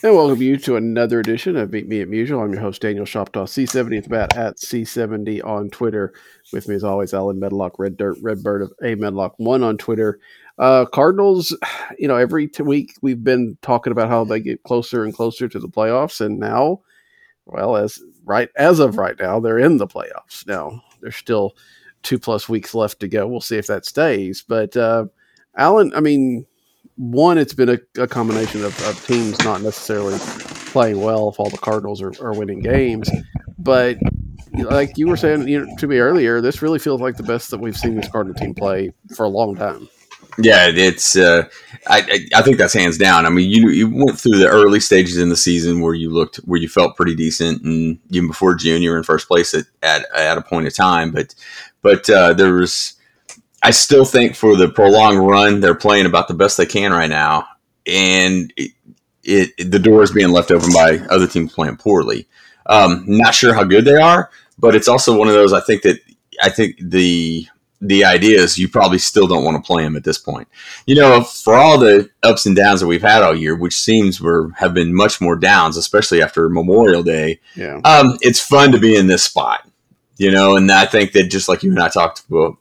And welcome you to another edition of Meet Me at Musial. I'm your host, Daniel Shoptaw, C70 at bat at C70 on Twitter. With me, as always, Allen Medlock, Red Dirt, Redbird of A Medlock1 on Twitter. Uh, Cardinals, you know, every t- week we've been talking about how they get closer and closer to the playoffs. And now, well, as right as of right now, they're in the playoffs. Now, there's still two plus weeks left to go. We'll see if that stays. But, uh, Allen, I mean, one, it's been a, a combination of, of, teams not necessarily playing well if all the Cardinals are, are winning games. But like you were saying you know, to me earlier, this really feels like the best that we've seen this Cardinal team play for a long time. Yeah, it's. Uh, I, I think that's hands down. I mean, you you went through the early stages in the season where you looked where you felt pretty decent, and even before June, you were in first place at at, at a point of time. But but uh, there was I still think for the prolonged run, they're playing about the best they can right now, and it, it the door is being left open by other teams playing poorly. Um, not sure how good they are, but it's also one of those. I think that I think the the idea is you probably still don't want to play them at this point. You know, for all the ups and downs that we've had all year, which seems were have been much more downs, especially after Memorial Day. Yeah, um, it's fun to be in this spot. You know, and I think that just like you and I talked about,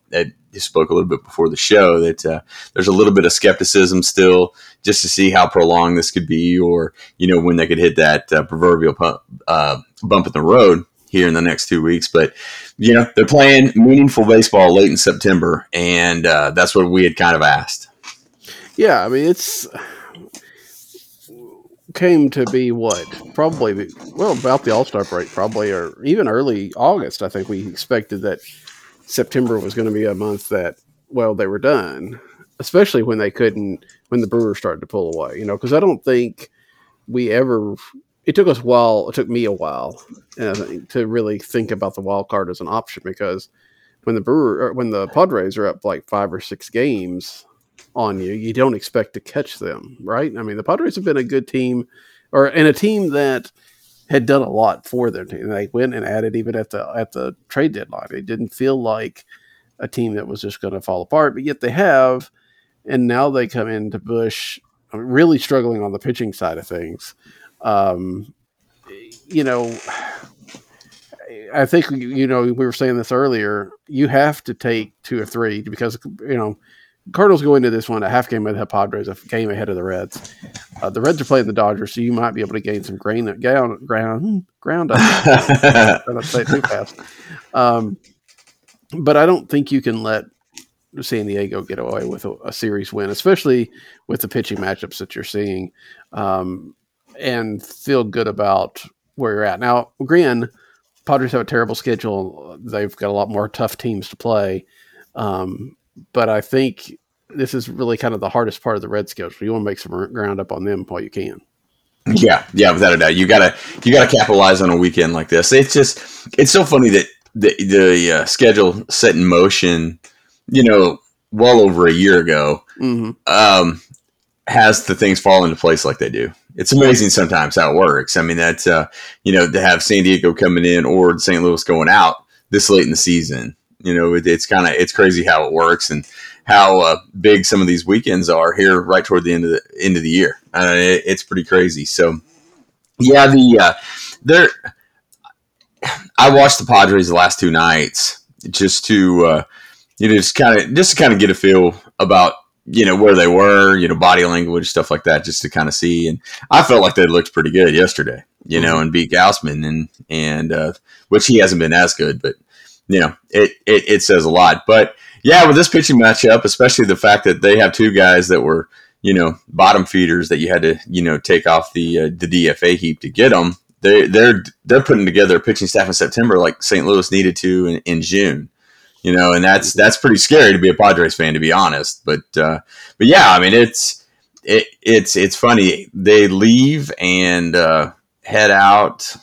you spoke a little bit before the show that uh, there's a little bit of skepticism still just to see how prolonged this could be or you know when they could hit that uh, proverbial pump, uh, bump in the road here in the next two weeks. But you know they're playing meaningful baseball late in september and uh, that's what we had kind of asked. Yeah i mean it's came to be what? Probably well about the all-star break probably or even early august i think we expected that September was going to be a month that, well, they were done, especially when they couldn't, when the Brewers started to pull away, you know, because I don't think we ever, it took us a while, it took me a while uh, to really think about the wild card as an option because when the Brewer, when the Padres are up like five or six games on you, you don't expect to catch them, right? I mean, the Padres have been a good team or, and a team that, had done a lot for their team. They went and added even at the at the trade deadline. It didn't feel like a team that was just going to fall apart, but yet they have. And now they come into Busch really struggling on the pitching side of things. Um, you know, I think you know we were saying this earlier. You have to take two or three because you know Cardinals go into this one a half game ahead of the Padres, a game ahead of the Reds. Uh, the Reds are playing the Dodgers, so you might be able to gain some grain, ground, ground, ground up. I don't say it too fast. Um, but I don't think you can let San Diego get away with a, a, series win, especially with the pitching matchups that you're seeing, um, and feel good about where you're at. Now, again, Padres have a terrible schedule. They've got a lot more tough teams to play. Um, but I think this is really kind of the hardest part of the red schedule. You want to make some ground up on them while you can. Yeah, yeah, without a doubt, you gotta you gotta capitalize on a weekend like this. It's just it's so funny that the the uh, schedule set in motion, you know, well over a year ago, mm-hmm. um, has the things fall into place like they do. It's amazing sometimes how it works. I mean, that's uh, you know to have San Diego coming in or St. Louis going out this late in the season you know, it, it's kind of it's crazy how it works and how uh, big some of these weekends are here right toward the end of the end of the year. Uh, it, it's pretty crazy. So, yeah, the uh, there. I watched the Padres the last two nights just to uh, you know just kind of just to kind of get a feel about you know where they were, you know, body language stuff like that, just to kind of see. And I felt like they looked pretty good yesterday. you know, and beat Gausman, and and uh, which he hasn't been as good, but you know, it, it it says a lot. But yeah, with this pitching matchup, especially the fact that they have two guys that were you know bottom feeders that you had to you know take off the uh, the DFA heap to get them. They they're they're putting together a pitching staff in September like St. Louis needed to in, in June you know, and that's that's pretty scary to be a Padres fan, to be honest. But uh, but yeah, I mean, it's it, it's it's funny. They leave and uh, head out.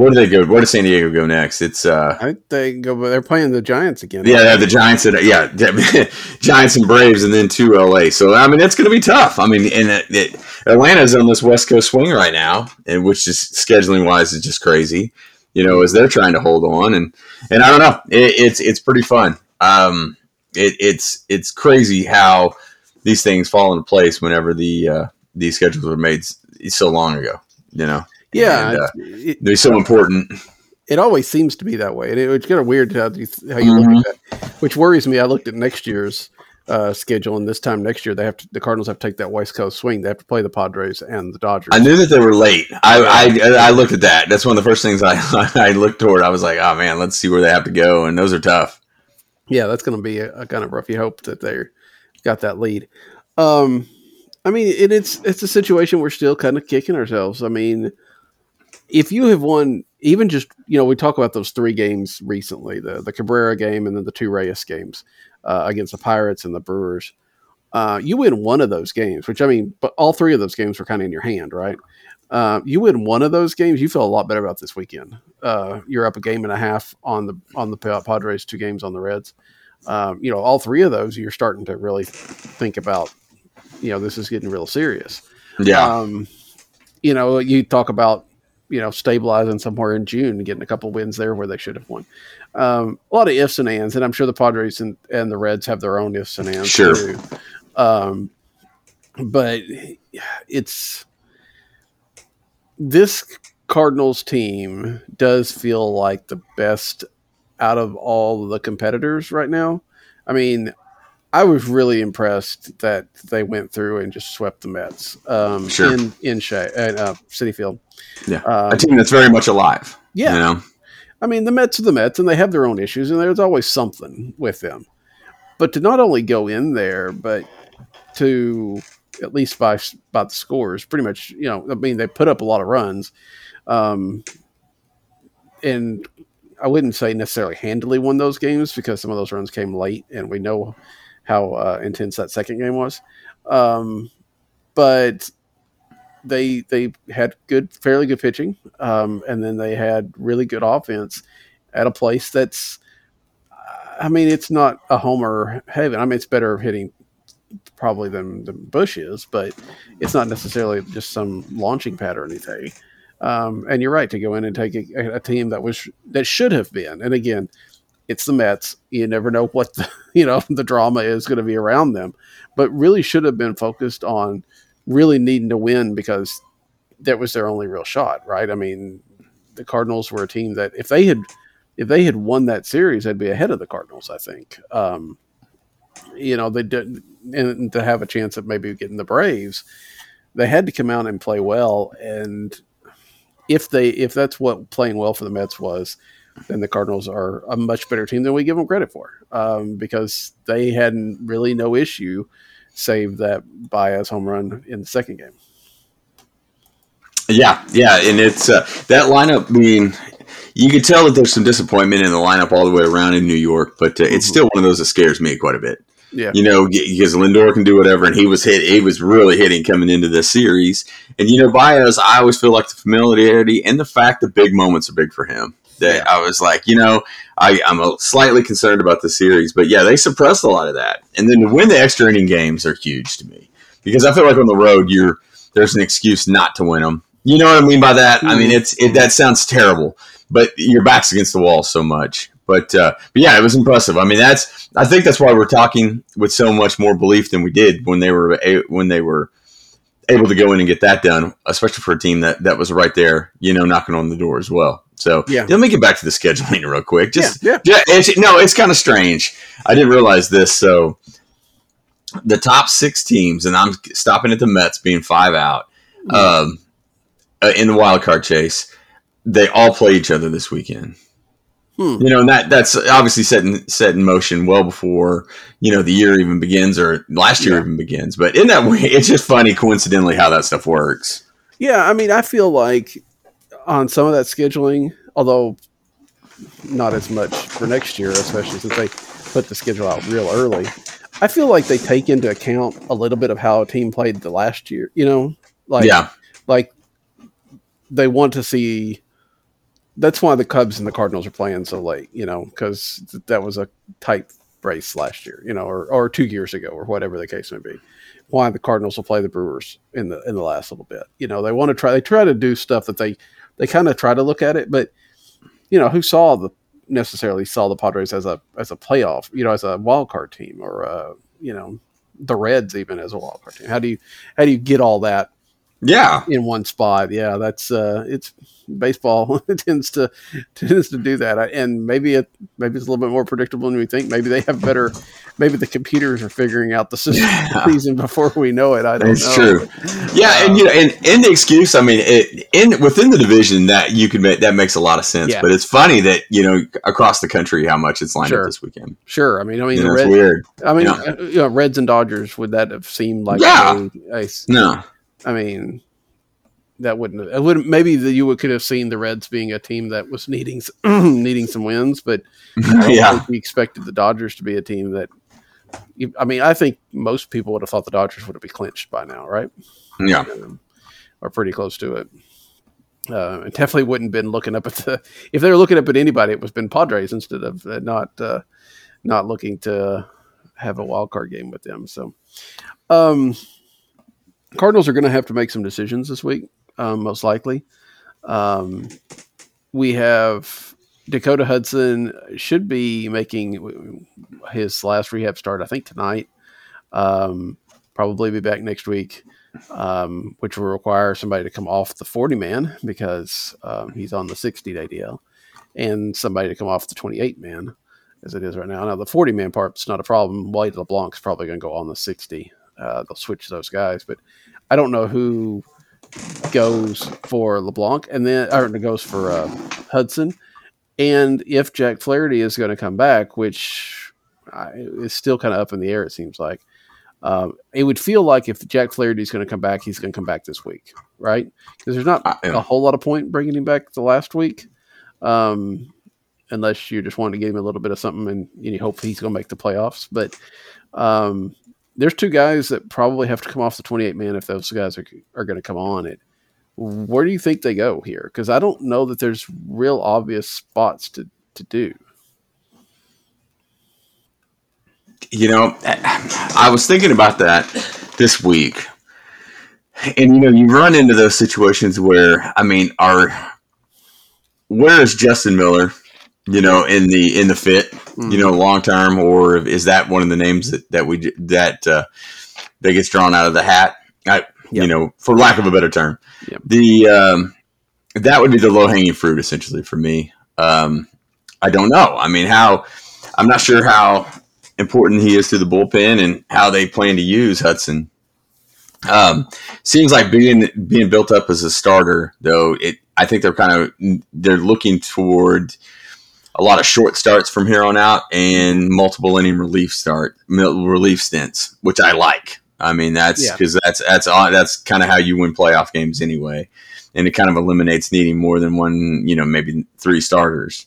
Where do they go? Where does San Diego go next? It's uh, I think they go. but They're playing the Giants again. yeah, they have the Giants and yeah, Giants and Braves, and then to LA. So I mean, it's going to be tough. I mean, and it, it, Atlanta's on this West Coast swing right now, and which is scheduling wise is just crazy you know, as they're trying to hold on. And and I don't know, it, it's it's pretty fun. Um, it, it's it's crazy how these things fall into place whenever the uh, these schedules were made so long ago. You know, yeah, and, uh, it, they're so important. It always seems to be that way, and it, it's kind of weird how you, how you mm-hmm. look at that. Which worries me. I looked at next year's uh, schedule, and this time next year they have to, the Cardinals have to take that West Coast swing. They have to play the Padres and the Dodgers. I knew that they were late. I, I, I looked at that. That's one of the first things I I looked toward. I was like, oh man, let's see where they have to go, and those are tough. Yeah, that's going to be a, a, kind of rough. You hope that they got that lead. Um, I mean, it, it's it's a situation we're still kind of kicking ourselves. I mean, if you have won even just you know we talk about those three games recently the the Cabrera game and then the two Reyes games uh, against the Pirates and the Brewers. Uh, you win one of those games, which I mean, but all three of those games were kind of in your hand, right? Uh, you win one of those games, you feel a lot better about this weekend. Uh, you're up a game and a half on the on the Padres, two games on the Reds. Um, you know, all three of those, you're starting to really think about. You know, this is getting real serious. Yeah. Um, you know, you talk about you know stabilizing somewhere in June and getting a couple wins there where they should have won. Um, a lot of ifs and ands, and I'm sure the Padres and, and the Reds have their own ifs and ands sure. too. Um, but it's this Cardinals team does feel like the best out of all the competitors right now. I mean, I was really impressed that they went through and just swept the Mets um, sure. in in Shea, uh, Citi Field. Yeah, um, a team that's very much alive. Yeah, you know? I mean the Mets are the Mets, and they have their own issues, and there's always something with them. But to not only go in there, but to at least by by the scores, pretty much, you know, I mean they put up a lot of runs, um, and I wouldn't say necessarily handily won those games because some of those runs came late, and we know how uh, intense that second game was. Um, but they they had good, fairly good pitching, um, and then they had really good offense at a place that's. I mean, it's not a homer heaven. I mean, it's better hitting probably than, than Busch is, but it's not necessarily just some launching pad or anything. Um, and you're right to go in and take a, a, team that was that should have been. And again, it's the Mets. You never know what the you know the drama is going to be around them, but really should have been focused on really needing to win because that was their only real shot, right? I mean, the Cardinals were a team that if they had if they had won that series, they'd be ahead of the Cardinals. I think. Um, you know, they did, and to have a chance of maybe getting the Braves, they had to come out and play well. And if they if that's what playing well for the Mets was, then the Cardinals are a much better team than we give them credit for um, because they had really no issue save that Baez home run in the second game. Yeah, yeah, and it's uh, that lineup. I mean, you could tell that there's some disappointment in the lineup all the way around in New York, but uh, it's mm-hmm. still one of those that scares me quite a bit. Yeah, you know, because Lindor can do whatever, and he was hit. He was really hitting coming into this series, and you know, Baez. I always feel like the familiarity and the fact that big moments are big for him that yeah. I was like, you know, I, I'm a slightly concerned about the series, but yeah, they suppressed a lot of that. And then to win the extra inning games are huge to me because I feel like on the road, you're there's an excuse not to win them. You know what I mean by that? I mean, it's it, that sounds terrible, but your back's against the wall so much. But, uh, but yeah, it was impressive. I mean, that's I think that's why we're talking with so much more belief than we did when they were when they were able to go in and get that done, especially for a team that that was right there, you know, knocking on the door as well. So yeah, let me get back to the scheduling real quick. Just yeah, yeah. yeah it's, no, it's kind of strange. I didn't realize this. So the top six teams, and I'm stopping at the Mets being five out. Um, uh, in the wild card chase, they all play each other this weekend. Hmm. You know, and that that's obviously set in set in motion well before you know the year even begins or last year Yeah. even begins. But in that way, it's just funny coincidentally how that stuff works. Yeah, I mean, I feel like on some of that scheduling, although not as much for next year, especially since they put the schedule out real early. I feel like they take into account a little bit of how a team played the last year. You know, like yeah, like they want to see. That's why the Cubs and the Cardinals are playing so late. You know, because that was a tight race last year. You know, or or two years ago, or whatever the case may be. Why the Cardinals will play the Brewers in the in the last little bit. You know, they want to try. They try to do stuff that they they kind of try to look at it, but you know, who saw the necessarily saw the Padres as a as a playoff, you know, as a wild card team, or uh, you know, the Reds even as a wild card team. How do you how do you get all that yeah, in one spot? Yeah, that's uh, it's baseball tends to tends to do that, and maybe it maybe it's a little bit more predictable than we think. Maybe they have better. Maybe the computers are figuring out the system Yeah. season before we know it. I don't It's true. Yeah, and you know, and in the excuse, I mean, it, in within the division that you can make that makes a lot of sense. Yeah. But it's funny that you know across the country how much it's lined Sure. up this weekend. Sure. I mean, I mean, You know, it's weird. I mean, Yeah. uh, you know, Reds and Dodgers. Would that have seemed like? Yeah. a- a- No, I mean, that wouldn't. Have, it wouldn't. Maybe the, you would, could have seen the Reds being a team that was needing needing some wins, but yeah, we expected the Dodgers to be a team that. I mean, I think most people would have thought the Dodgers would have been clinched by now, right? yeah, Um, or pretty close to it. Uh, it definitely wouldn't have been looking up at the. If they were looking up at anybody, it was been Padres instead of uh, not uh, not looking to have a wild card game with them. So, um, Cardinals are going to have to make some decisions this week, um, most likely. Um, we have Dakota Hudson should be making his last rehab start, I think tonight. Um, probably be back next week, um, which will require somebody to come off the 40 man because um, he's on the 60 day deal, and somebody to come off the 28 man as it is right now. Now, the 40 man part's not a problem. Wade LeBlanc's probably going to go on the 60. Uh, they'll switch those guys, but I don't know who goes for LeBlanc and then or goes for uh, Hudson, and if Jack Flaherty is going to come back, which is still kind of up in the air, it seems like. Um, it would feel like if Jack Flaherty is going to come back, he's going to come back this week, right? Because there's not a whole lot of point bringing him back the last week, um, unless you just want to give him a little bit of something and you hope he's going to make the playoffs. But um, there's two guys that probably have to come off the 28 man if those guys are, are going to come on it. Where do you think they go here? Because I don't know that there's real obvious spots to, to do. you know, I was thinking about that this week, and you know, you run into those situations where, I mean, are where is Justin Miller? You know, in the in the fit, you know, long term, or is that one of the names that that we that uh, that gets drawn out of the hat? I, you know, for lack of a better term, Yep. the um, that would be the low hanging fruit essentially for me. Um, I don't know. I mean, how I'm not sure how important he is to the bullpen and how they plan to use Hudson. Um, seems like being being built up as a starter, though. It I think they're kind of they're looking toward a lot of short starts from here on out and multiple inning relief start relief stints, which I like. I mean, that's Yeah. because that's that's that's kind of how you win playoff games anyway, and it kind of eliminates needing more than one, you know, maybe three starters.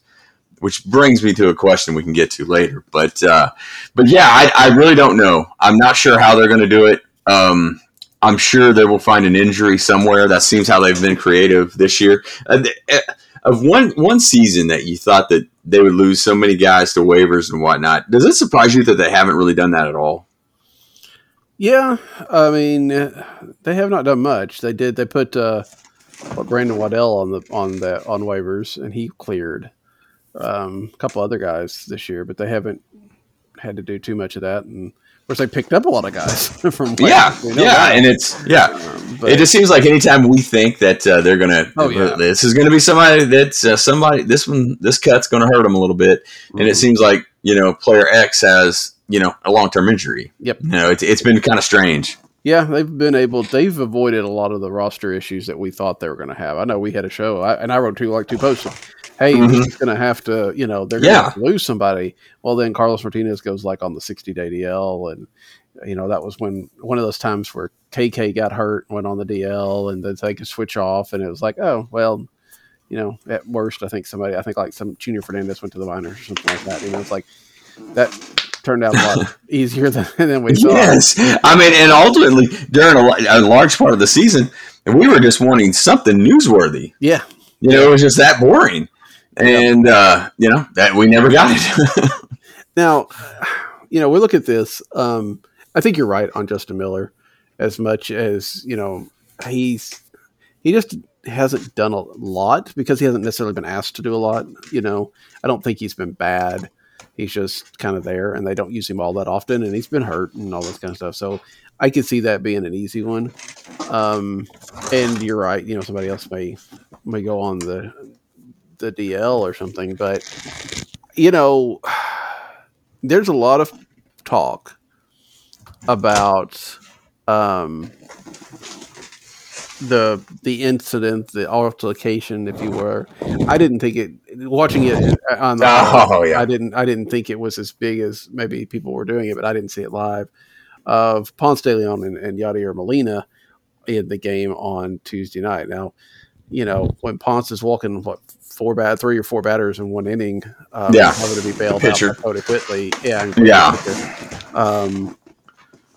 Which brings me to a question we can get to later, but uh, but yeah, I, I really don't know. I'm not sure how they're going to do it. Um, I'm sure they will find an injury somewhere. That seems how they've been creative this year. Uh, uh, of one one season that you thought that they would lose so many guys to waivers and whatnot, does it surprise you that they haven't really done that at all? Yeah, I mean, they have not done much. They did. They put uh, Brandon Waddell on the on the on waivers, and he cleared um, a couple other guys this year, but they haven't had to do too much of that. And of course, they picked up a lot of guys from. Yeah, yeah, that. and it's yeah. Um, it just seems like anytime we think that uh, they're gonna, Oh, yeah. this is gonna be somebody that's uh, somebody. This one, this cut's gonna hurt them a little bit, and it Mhm. seems like you know player X has you know a long term injury. Yep. You know, it's it's been kind of strange. Yeah, they've been able. They've avoided a lot of the roster issues that we thought they were going to have. I know we had a show, I, and I wrote two like two posts. Hey, Mhm. he's going to have to, you know, they're going to Yeah. lose somebody. Well, then Carlos Martinez goes like on the sixty day DL, and you know that was when one of those times where KK got hurt, went on the DL, and then they could switch off, and it was like, oh well, you know, at worst, I think somebody, I think like some Junior Fernandez went to the minors or something like that. You know, it's like that turned out a lot easier than, than we thought. Yes, I mean, and ultimately during a, a large part of the season, we were just wanting something newsworthy. Yeah, You know, it was just that boring, and uh, you know that we never got it. Now, you know, we look at this. Um, I think you're right on Justin Miller, as much as you know he's he just hasn't done a lot because he hasn't necessarily been asked to do a lot. You know, I don't think he's been bad. He's just kind of there, and they don't use him all that often, and he's been hurt and all this kind of stuff. So I could see that being an easy one. Um, and you're right. You know, somebody else may may go on the the DL or something, but you know, there's a lot of talk about um, the the incident, the altercation, if you were. I didn't think it. Watching it on the, Oh, yeah. I didn't. I didn't think it was as big as maybe people were doing it, but I didn't see it live. Of Ponce de Leon and, and Yadier Molina in the game on Tuesday night. Now, you know when Ponce is walking what four bat, three or four batters in one inning, um, Yeah. having to be bailed out Pitcher. by Kodi Whitley. Yeah, Yeah. Um,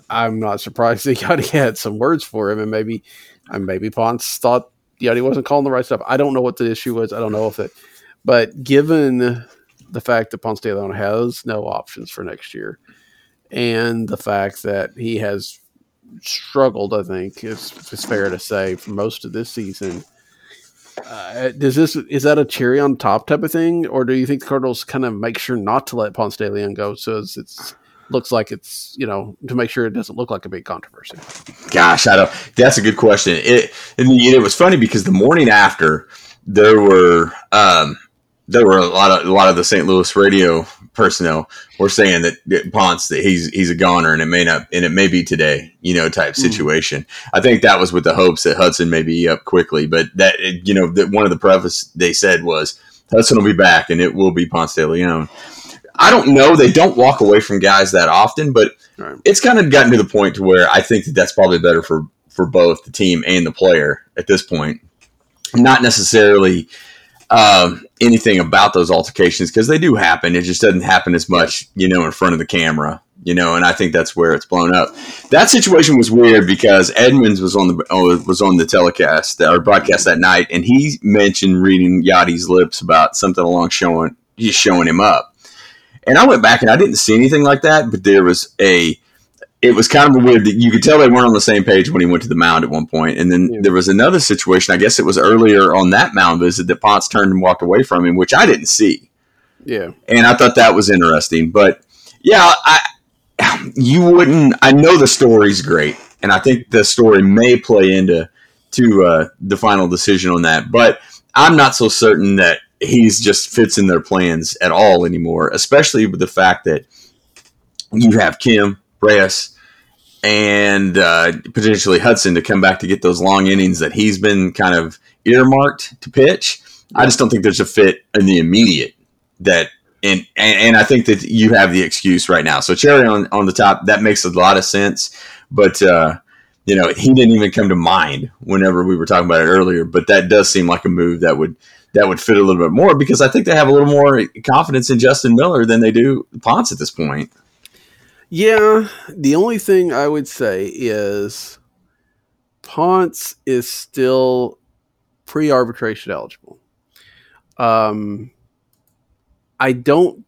I'm not surprised that Yadi had some words for him, and maybe, and maybe Ponce thought Yadi wasn't calling the right stuff. I don't know what the issue was. I don't know if it, but given the fact that Ponce de Leon has no options for next year, and the fact that he has struggled, I think is it's fair to say for most of this season. Uh, does this is that a cherry on top type of thing, or do you think the Cardinals kind of make sure not to let Ponce de Leon go so it's, it's looks like it's you know to make sure it doesn't look like a big controversy? Gosh, I don't. That's a good question. It and it was funny because the morning after there were um, there were a lot of a lot of the St. Louis radio personnel were saying that, that Ponce that he's he's a goner and it may not and it may be today, you know, type Mm. situation. I think that was with the hopes that Hudson may be up quickly, but that you know that one of the preface they said was Hudson will be back and it will be Ponce de Leon. I don't know. They don't walk away from guys that often, but Right. it's kind of gotten to the point to where I think that that's probably better for for both the team and the player at this point. Not necessarily um, anything about those altercations because they do happen. It just doesn't happen as much, you know, in front of the camera, you know. And I think that's where it's blown up. That situation was weird because Edmonds was on the oh, was on the telecast or broadcast that night, and he mentioned reading Yadi's lips about something along showing just showing him up. And I went back and I didn't see anything like that, but there was a. It was kind of weird that you could tell they weren't on the same page when he went to the mound at one point. and then Yeah. there was another situation. I guess it was earlier on that mound visit that Ponce turned and walked away from him, which I didn't see, Yeah, and I thought that was interesting. But yeah, I you wouldn't. I know the story's great, and I think the story may play into to uh, the final decision on that. But I'm not so certain that he's just fits in their plans at all anymore, especially with the fact that you have Kim, Reyes, and uh, potentially Hudson to come back to get those long innings that he's been kind of earmarked to pitch. I just don't think there's a fit in the immediate that. And, and, and I think that you have the excuse right now. So cherry on, on the top, that makes a lot of sense. But uh, you know, he didn't even come to mind whenever we were talking about it earlier. But that does seem like a move that would that would fit a little bit more because I think they have a little more confidence in Justin Miller than they do Ponce at this point. Yeah. The only thing I would say is Ponce is still pre-arbitration eligible. Um, I don't.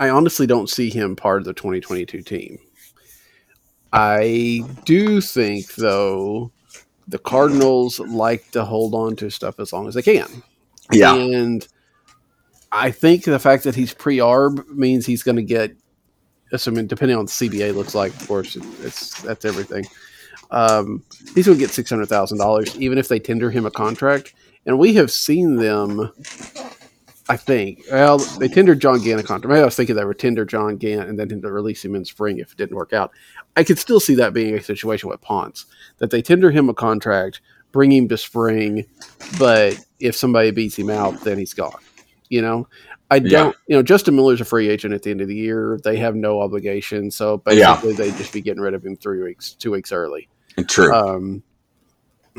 I honestly don't see him part of the 2022 team. I do think, though, the Cardinals like to hold on to stuff as long as they can. Yeah, And I think the fact that he's pre-arb means he's going to get, assuming depending on CBA looks like, of course, it's that's everything. Um, he's going to get six hundred thousand dollars, even if they tender him a contract. And we have seen them I think. Well, they tendered John Gant a contract. Maybe I was thinking they would tender John Gant and then to release him in spring if it didn't work out. I could still see that being a situation with Ponce that they tender him a contract, bring him to spring, but if somebody beats him out, then he's gone. You know, I don't. Yeah. You know, Justin Miller's a free agent at the end of the year. They have no obligation, so Yeah. basically they'd just be getting rid of him three weeks, two weeks early. True. Um,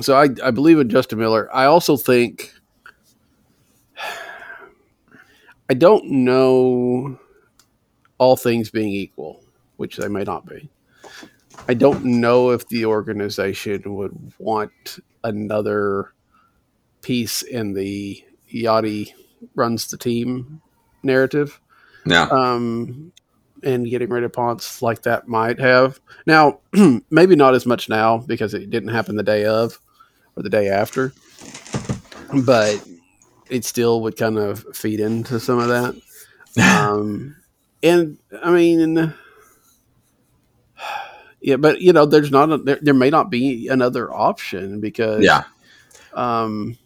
so I, I believe in Justin Miller. I also think I don't know all things being equal, which they may not be. I don't know if the organization would want another piece in the Yadi runs the team narrative yeah. um, and getting rid of Ponce like that might have. Now, maybe not as much now because it didn't happen the day of or the day after, but it still would kind of feed into some of that. Um, and I mean, yeah, but you know, there's not a, there, there may not be another option because yeah. um,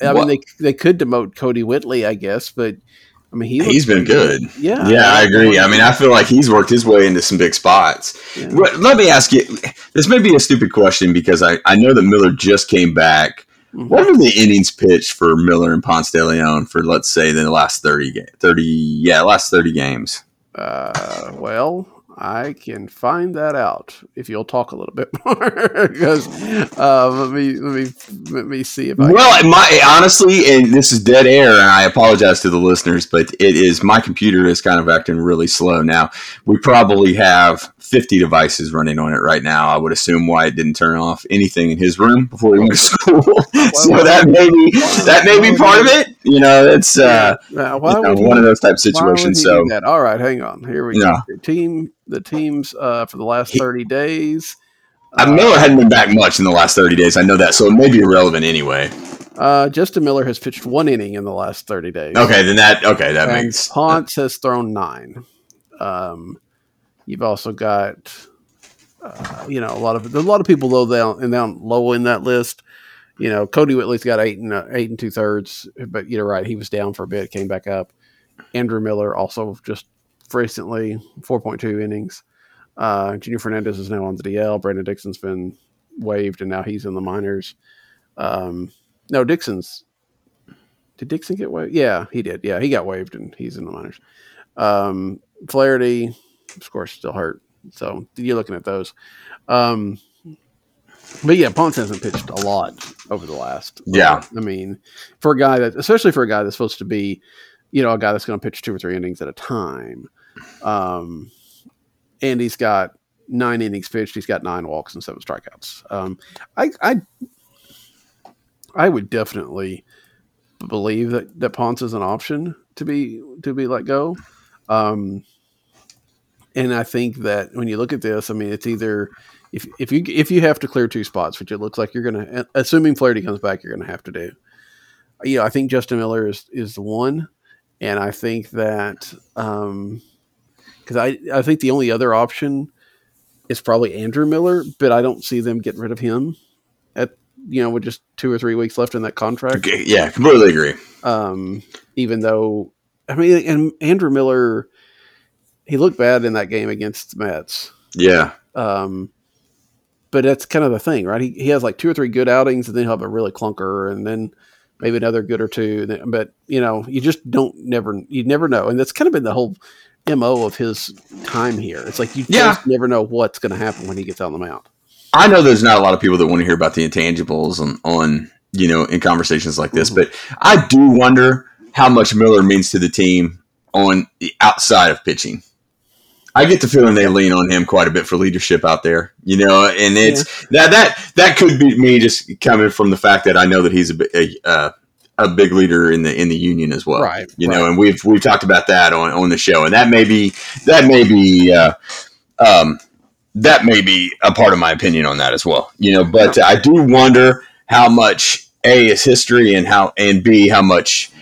I mean, they they could demote Kodi Whitley, I guess, but I mean, he He's been pretty good. Yeah, Yeah, I agree. I mean, I feel like he's worked his way into some big spots. Yeah. Let me ask you this may be a stupid question because I, I know that Miller just came back. Mhm. What were the innings pitched for Miller and Ponce de Leon for, let's say, the last 30, 30 yeah, last 30 games? Uh, well, I can find that out if you'll talk a little bit more. Because uh, let me let me let me see if I. Well, my honestly, and this is dead air, and I apologize to the listeners, but it is my computer is kind of acting really slow now. We probably have 50 devices running on it right now. I would assume Wyatt didn't turn off anything in his room before he went to school, so that may be that may be part of it. You know, it's uh, why you know, would he- one of those type situations. So that? all right, hang on. Here we Yeah. go. The team, the teams uh, for the last thirty days. uh, Miller hadn't been back much in the last 30 days. I know that, so it may be irrelevant anyway. Uh, Justin Miller has pitched one inning in the last thirty days. Okay, then that okay that and makes Ponce has thrown nine. Um, you've also got, uh, you know, a lot of there's a lot of people low down and down low in that list. You know, Kodi Whitley's got eight and uh, eight and two thirds, but you're right, he was down for a bit, came back up. Andrew Miller also just recently four point two innings. Uh, Junior Fernandez is now on the DL. Brandon Dixon's been waived, and now he's in the minors. Um, no, Dixon's did Dixon get waived? Yeah, he did. Yeah, he got waived and he's in the minors. Um, Flaherty, of course, still hurt. So you're looking at those. Um, but yeah, Ponce hasn't pitched a lot over the last. Yeah. I mean, for a guy that, especially for a guy that's supposed to be, you know, a guy that's going to pitch two or three innings at a time. Um, and he's got nine innings pitched. He's got nine walks and seven strikeouts. Um, I, I, I would definitely believe that that Ponce is an option to be to be let go. Um, and I think that when you look at this, I mean, it's either if if you if you have to clear two spots, which it looks like you're going to, assuming Flaherty comes back, you're going to have to do. You know, I think Justin Miller is is the one, and I think that because I I think the only other option is probably Andrew Miller, but I don't see them getting rid of him at you know with just two or three weeks left in that contract. Okay, yeah, completely agree. Um, even though I mean, and Andrew Miller, he looked bad in that game against the Mets. Yeah, Um, but that's kind of the thing, right? He, he has like two or three good outings, and then he'll have a really clunker, and then maybe another good or two. then- But you know, you just don't never you never know, and that's kind of been the whole mo of his time here. It's like you Yeah. just never know what's going to happen when he gets on the mound. I know there's not a lot of people that want to hear about the intangibles on, on you know in conversations like this, Mhm. but I do wonder how much Miller means to the team on the outside of pitching. I get the feeling they lean on him quite a bit for leadership out there, you know, and it's that that that could be me just coming from the fact that I know that he's a a, uh, a big leader in the in the union as well, Right, You know, and we've we've talked about that on on the show, and that may be that may be uh, um, that may be a part of my opinion on that as well. You know, but I do wonder how much a is history and how and b how much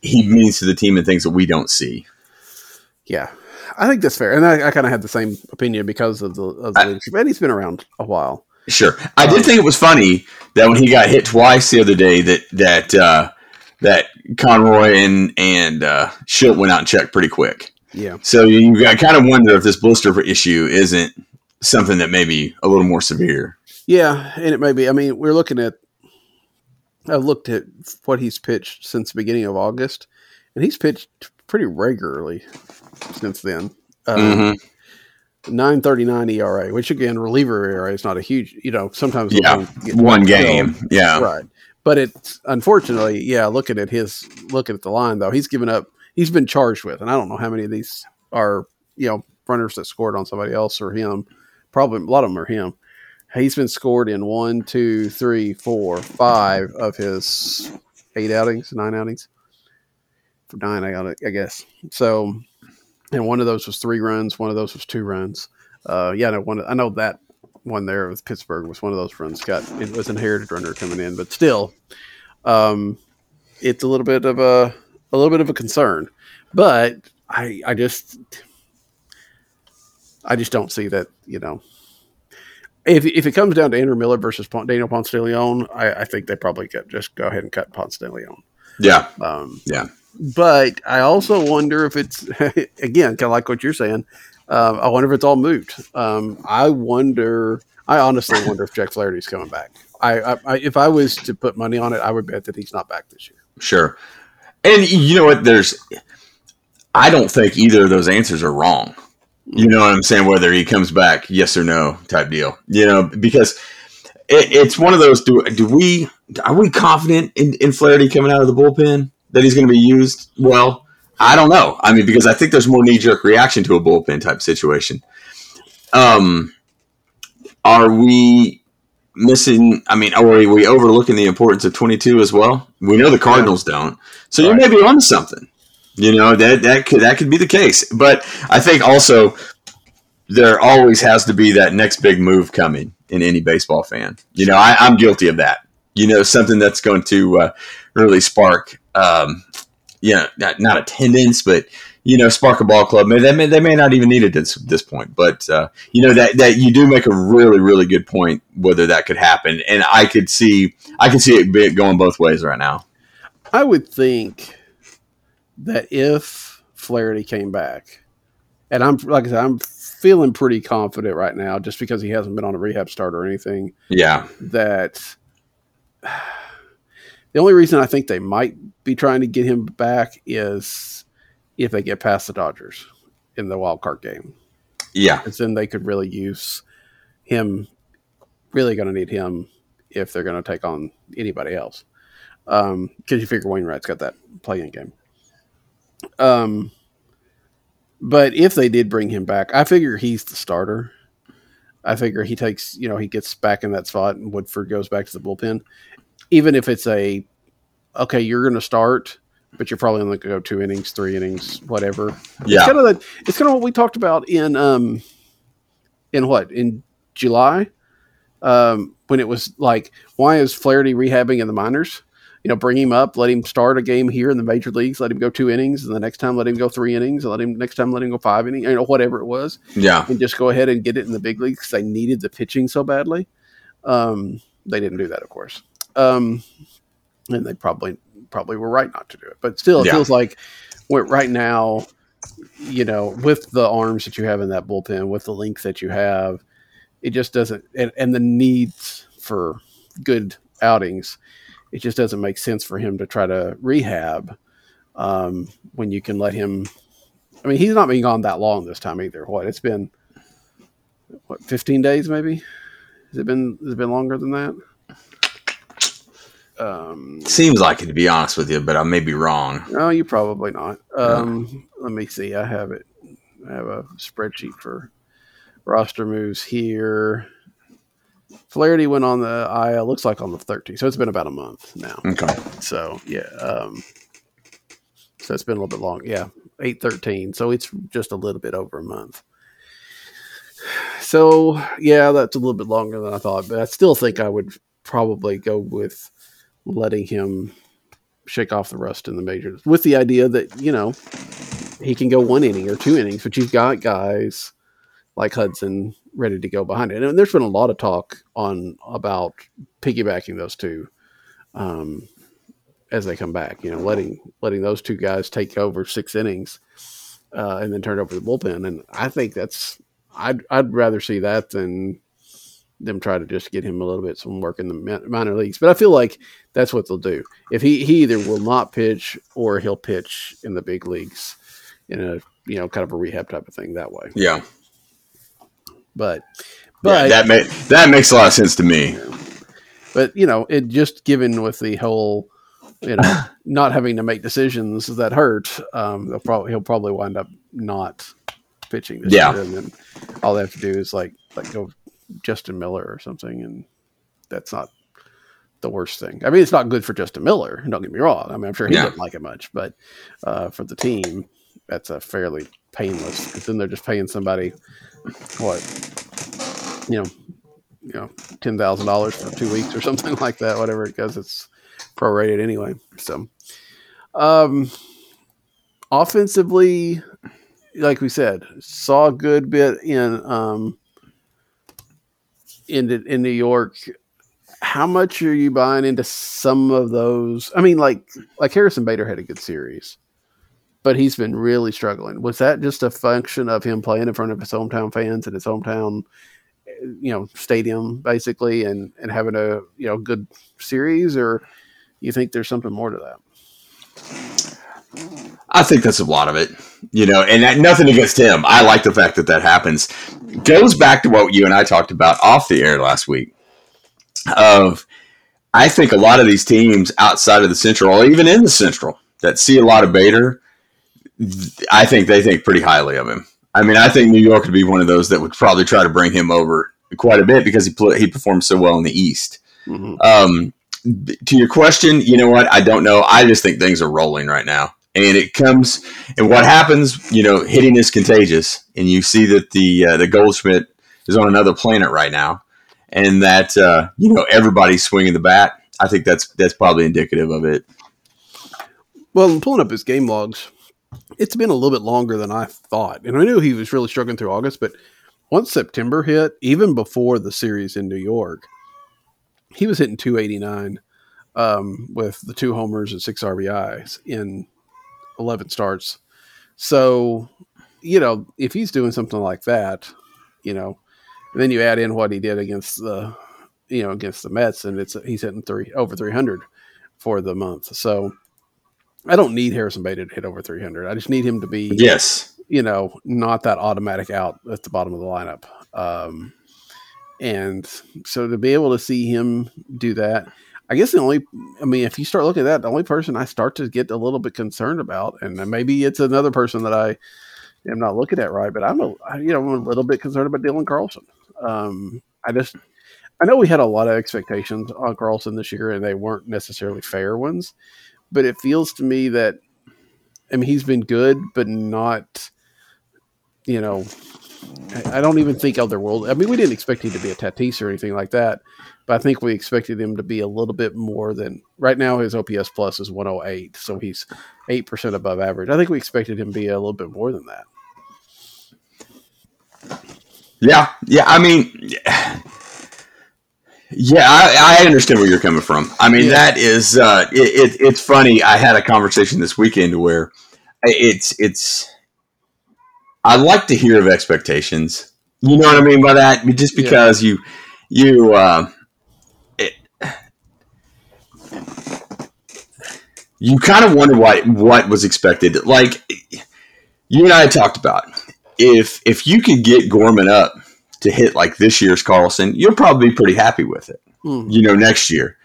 he means to the team and things that we don't see. Yeah, I think that's fair, and I, I kind of had the same opinion because of the, of the I- leadership. And he's been around a while. Sure, I did think it was funny that when he got hit twice the other day, that that uh, that Conroy and and uh, Shildt went out and checked pretty quick. Yeah. So you I kind of wonder if this blister issue isn't something that may be a little more severe. Yeah, and it may be. I mean, we're looking at. I've looked at what he's pitched since the beginning of August, and he's pitched pretty regularly since then. Um, Mm-hmm. Nine thirty nine ERA, which again, reliever ERA is not a huge. You know, sometimes Yeah, One game, yeah, right? But it's unfortunately, yeah. Looking at his looking at the line though, he's given up. He's been charged with, and I don't know how many of these are you know runners that scored on somebody else or him. Probably a lot of them are him. He's been scored in one, two, three, four, five of his eight outings, nine outings. For nine, I got it, I guess. So, and one of those was three runs. One of those was two runs. Uh, yeah, no, one. I know that one there with Pittsburgh was one of those runs. Got it was an inherited runner coming in, but still, um, it's a little bit of a a little bit of a concern. But I I just I just don't see that you know. If, if it comes down to Andrew Miller versus Daniel Ponce de Leon, I, I think they probably get, just go ahead and cut Ponce de Leon. yeah, Um, yeah. But I also wonder if it's again kind of like what you're saying. Um, I wonder if it's all moot. Um, I wonder. I honestly wonder if Jack Flaherty's coming back. I, I, I if I was to put money on it, I would bet that he's not back this year. Sure. And you know what? There's, I don't think either of those answers are wrong. You know what I'm saying? Whether he comes back, yes or no, type deal. You know, because it, it's one of those. Do do we are we confident in, in Flaherty coming out of the bullpen that he's going to be used well? I don't know. I mean, because I think there's more knee jerk reaction to a bullpen type situation. Um, are we missing? I mean, or are we, overlooking the importance of 22 as well? We know the Cardinals don't, so you Right. may be onto something. You know that that could that could be the case, but I think also there always has to be that next big move coming in any baseball fan. You know, I, I'm guilty of that. You know, something that's going to uh, really spark, um, you know, not, not attendance, but you know, spark a ball club. They may, they may not even need it at this, this point, but uh, you know that that you do make a really really good point whether that could happen, and I could see I can see it going both ways right now. I would think that if Flaherty came back, and I'm like I said, I'm feeling pretty confident right now, just because he hasn't been on a rehab start or anything. Yeah, That the only reason I think they might be trying to get him back is if they get past the Dodgers in the wild card game, yeah, because then they could really use him. Really going to need him if they're going to take on anybody else, because you figure Wainwright's got that playing game. Um, but if they did bring him back, I figure he's the starter. I figure he takes, you know, he gets back in that spot and Woodford goes back to the bullpen. Even if it's a, okay, you're going to start, but you're probably only going to go two innings, three innings, whatever. It's yeah, kind of the, it's kind of what we talked about in, um, in what in July, um, when it was like, why is Flaherty rehabbing in the minors? You know, bring him up, let him start a game here in the major leagues, let him go two innings, and the next time let him go three innings, and let him next time let him go five innings, you know, whatever it was yeah, and just go ahead and get it in the big leagues because they needed the pitching so badly. Um, they didn't do that, of course, um, and they probably probably were right not to do it. But still, it Yeah. feels like right now, you know, with the arms that you have in that bullpen, with the length that you have, it just doesn't, and, and the needs for good outings, it just doesn't make sense for him to try to rehab um, when you can let him. I mean, he's not been gone that long this time either. What it's been, what fifteen days maybe? Has it been? Has it been longer than that? Um, seems like it to be honest with you, but I may be wrong. no, you're probably not. Um, Let me see. I have it. I have a spreadsheet for roster moves here. Flaherty went on the IL. Looks like on the 13th, so it's been about a month now. Okay, So yeah, um, so it's been a little bit long. Yeah, eight thirteen. So it's just a little bit over a month. So yeah, that's a little bit longer than I thought, but I still think I would probably go with letting him shake off the rust in the majors, with the idea that you know he can go one inning or two innings, but you've got guys like Hudson ready to go behind it. And there's been a lot of talk on about piggybacking those two. Um, as they come back. You know, letting letting those two guys take over six innings uh, and then turn over the bullpen. And I think that's I'd I'd rather see that than them try to just get him a little bit some work in the minor leagues. But I feel like that's what they'll do. If he he either will not pitch or he'll pitch in the big leagues in a you know kind of a rehab type of thing that way. Yeah. But but yeah, that that makes a lot of sense to me. But you know, it just given with the whole you know not having to make decisions that hurt, um, they'll probably he'll probably wind up not pitching this Yeah. year, and then all they have to do is like like go Justin Miller or something, and that's not the worst thing. I mean, it's not good for Justin Miller. Don't get me wrong. I mean, I'm sure he Yeah. doesn't like it much, but uh, for the team, that's a fairly painless. Because then they're just paying somebody what you know, you know, ten thousand dollars for two weeks or something like that. Whatever it goes, it's prorated anyway. So, um, offensively, like we said, saw a good bit in um in in New York. How much are you buying into some of those? I mean, like like Harrison Bader had a good series, but he's been really struggling. Was that just a function of him playing in front of his hometown fans and his hometown, you know, stadium basically, and and having a you know good series, or you think there's something more to that? I think that's a lot of it, you know, and that, nothing against him. I like the fact that that happens. Goes back to what you and I talked about off the air last week. Of, I think a lot of these teams outside of the Central, or even in the Central, that see a lot of Bader, I think they think pretty highly of him. I mean, I think New York would be one of those that would probably try to bring him over quite a bit because he pl- he performed so well in the East. Mhm. Um, to your question, you know what? I don't know. I just think things are rolling right now, and it comes and what happens. You know, hitting is contagious, and you see that the uh, the Goldschmidt is on another planet right now, and that uh, you know everybody's swinging the bat. I think that's that's probably indicative of it. Well, pulling up his game logs. It's been a little bit longer than I thought, and I knew he was really struggling through August. But once September hit, even before the series in New York, he was hitting 289 um, with the two homers and six RBIs in 11 starts. So, you know, if he's doing something like that, you know, and then you add in what he did against the, you know, against the Mets, and it's he's hitting three over 300 for the month. So I don't need Harrison Bader to hit over 300. I just need him to be, Yes, you know, not that automatic out at the bottom of the lineup. Um, and so to be able to see him do that, I guess the only, I mean, if you start looking at that, the only person I start to get a little bit concerned about, and maybe it's another person that I am not looking at right, but I'm a, you know, I'm a little bit concerned about Dylan Carlson. Um, I just, I know we had a lot of expectations on Carlson this year, and they weren't necessarily fair ones, but it feels to me that, I mean, he's been good, but not, you know, I I don't even think otherworld. I mean, we didn't expect him to be a Tatis or anything like that, but I think we expected him to be a little bit more than right now. His OPS plus is 108, so he's eight percent above average. I think we expected him to be a little bit more than that. yeah, yeah. I mean, yeah, I, I understand where you're coming from. I mean, Yeah. that is uh, it, it, It's funny. I had a conversation this weekend where it's it's. I like to hear of expectations. You know what I mean by that? Just Yeah. because you you uh, you kind of wonder what what was expected. Like you and I had talked about, if if you could get Gorman up to hit like this year's Carlson, you'll probably be pretty happy with it. Hmm. You know, next year,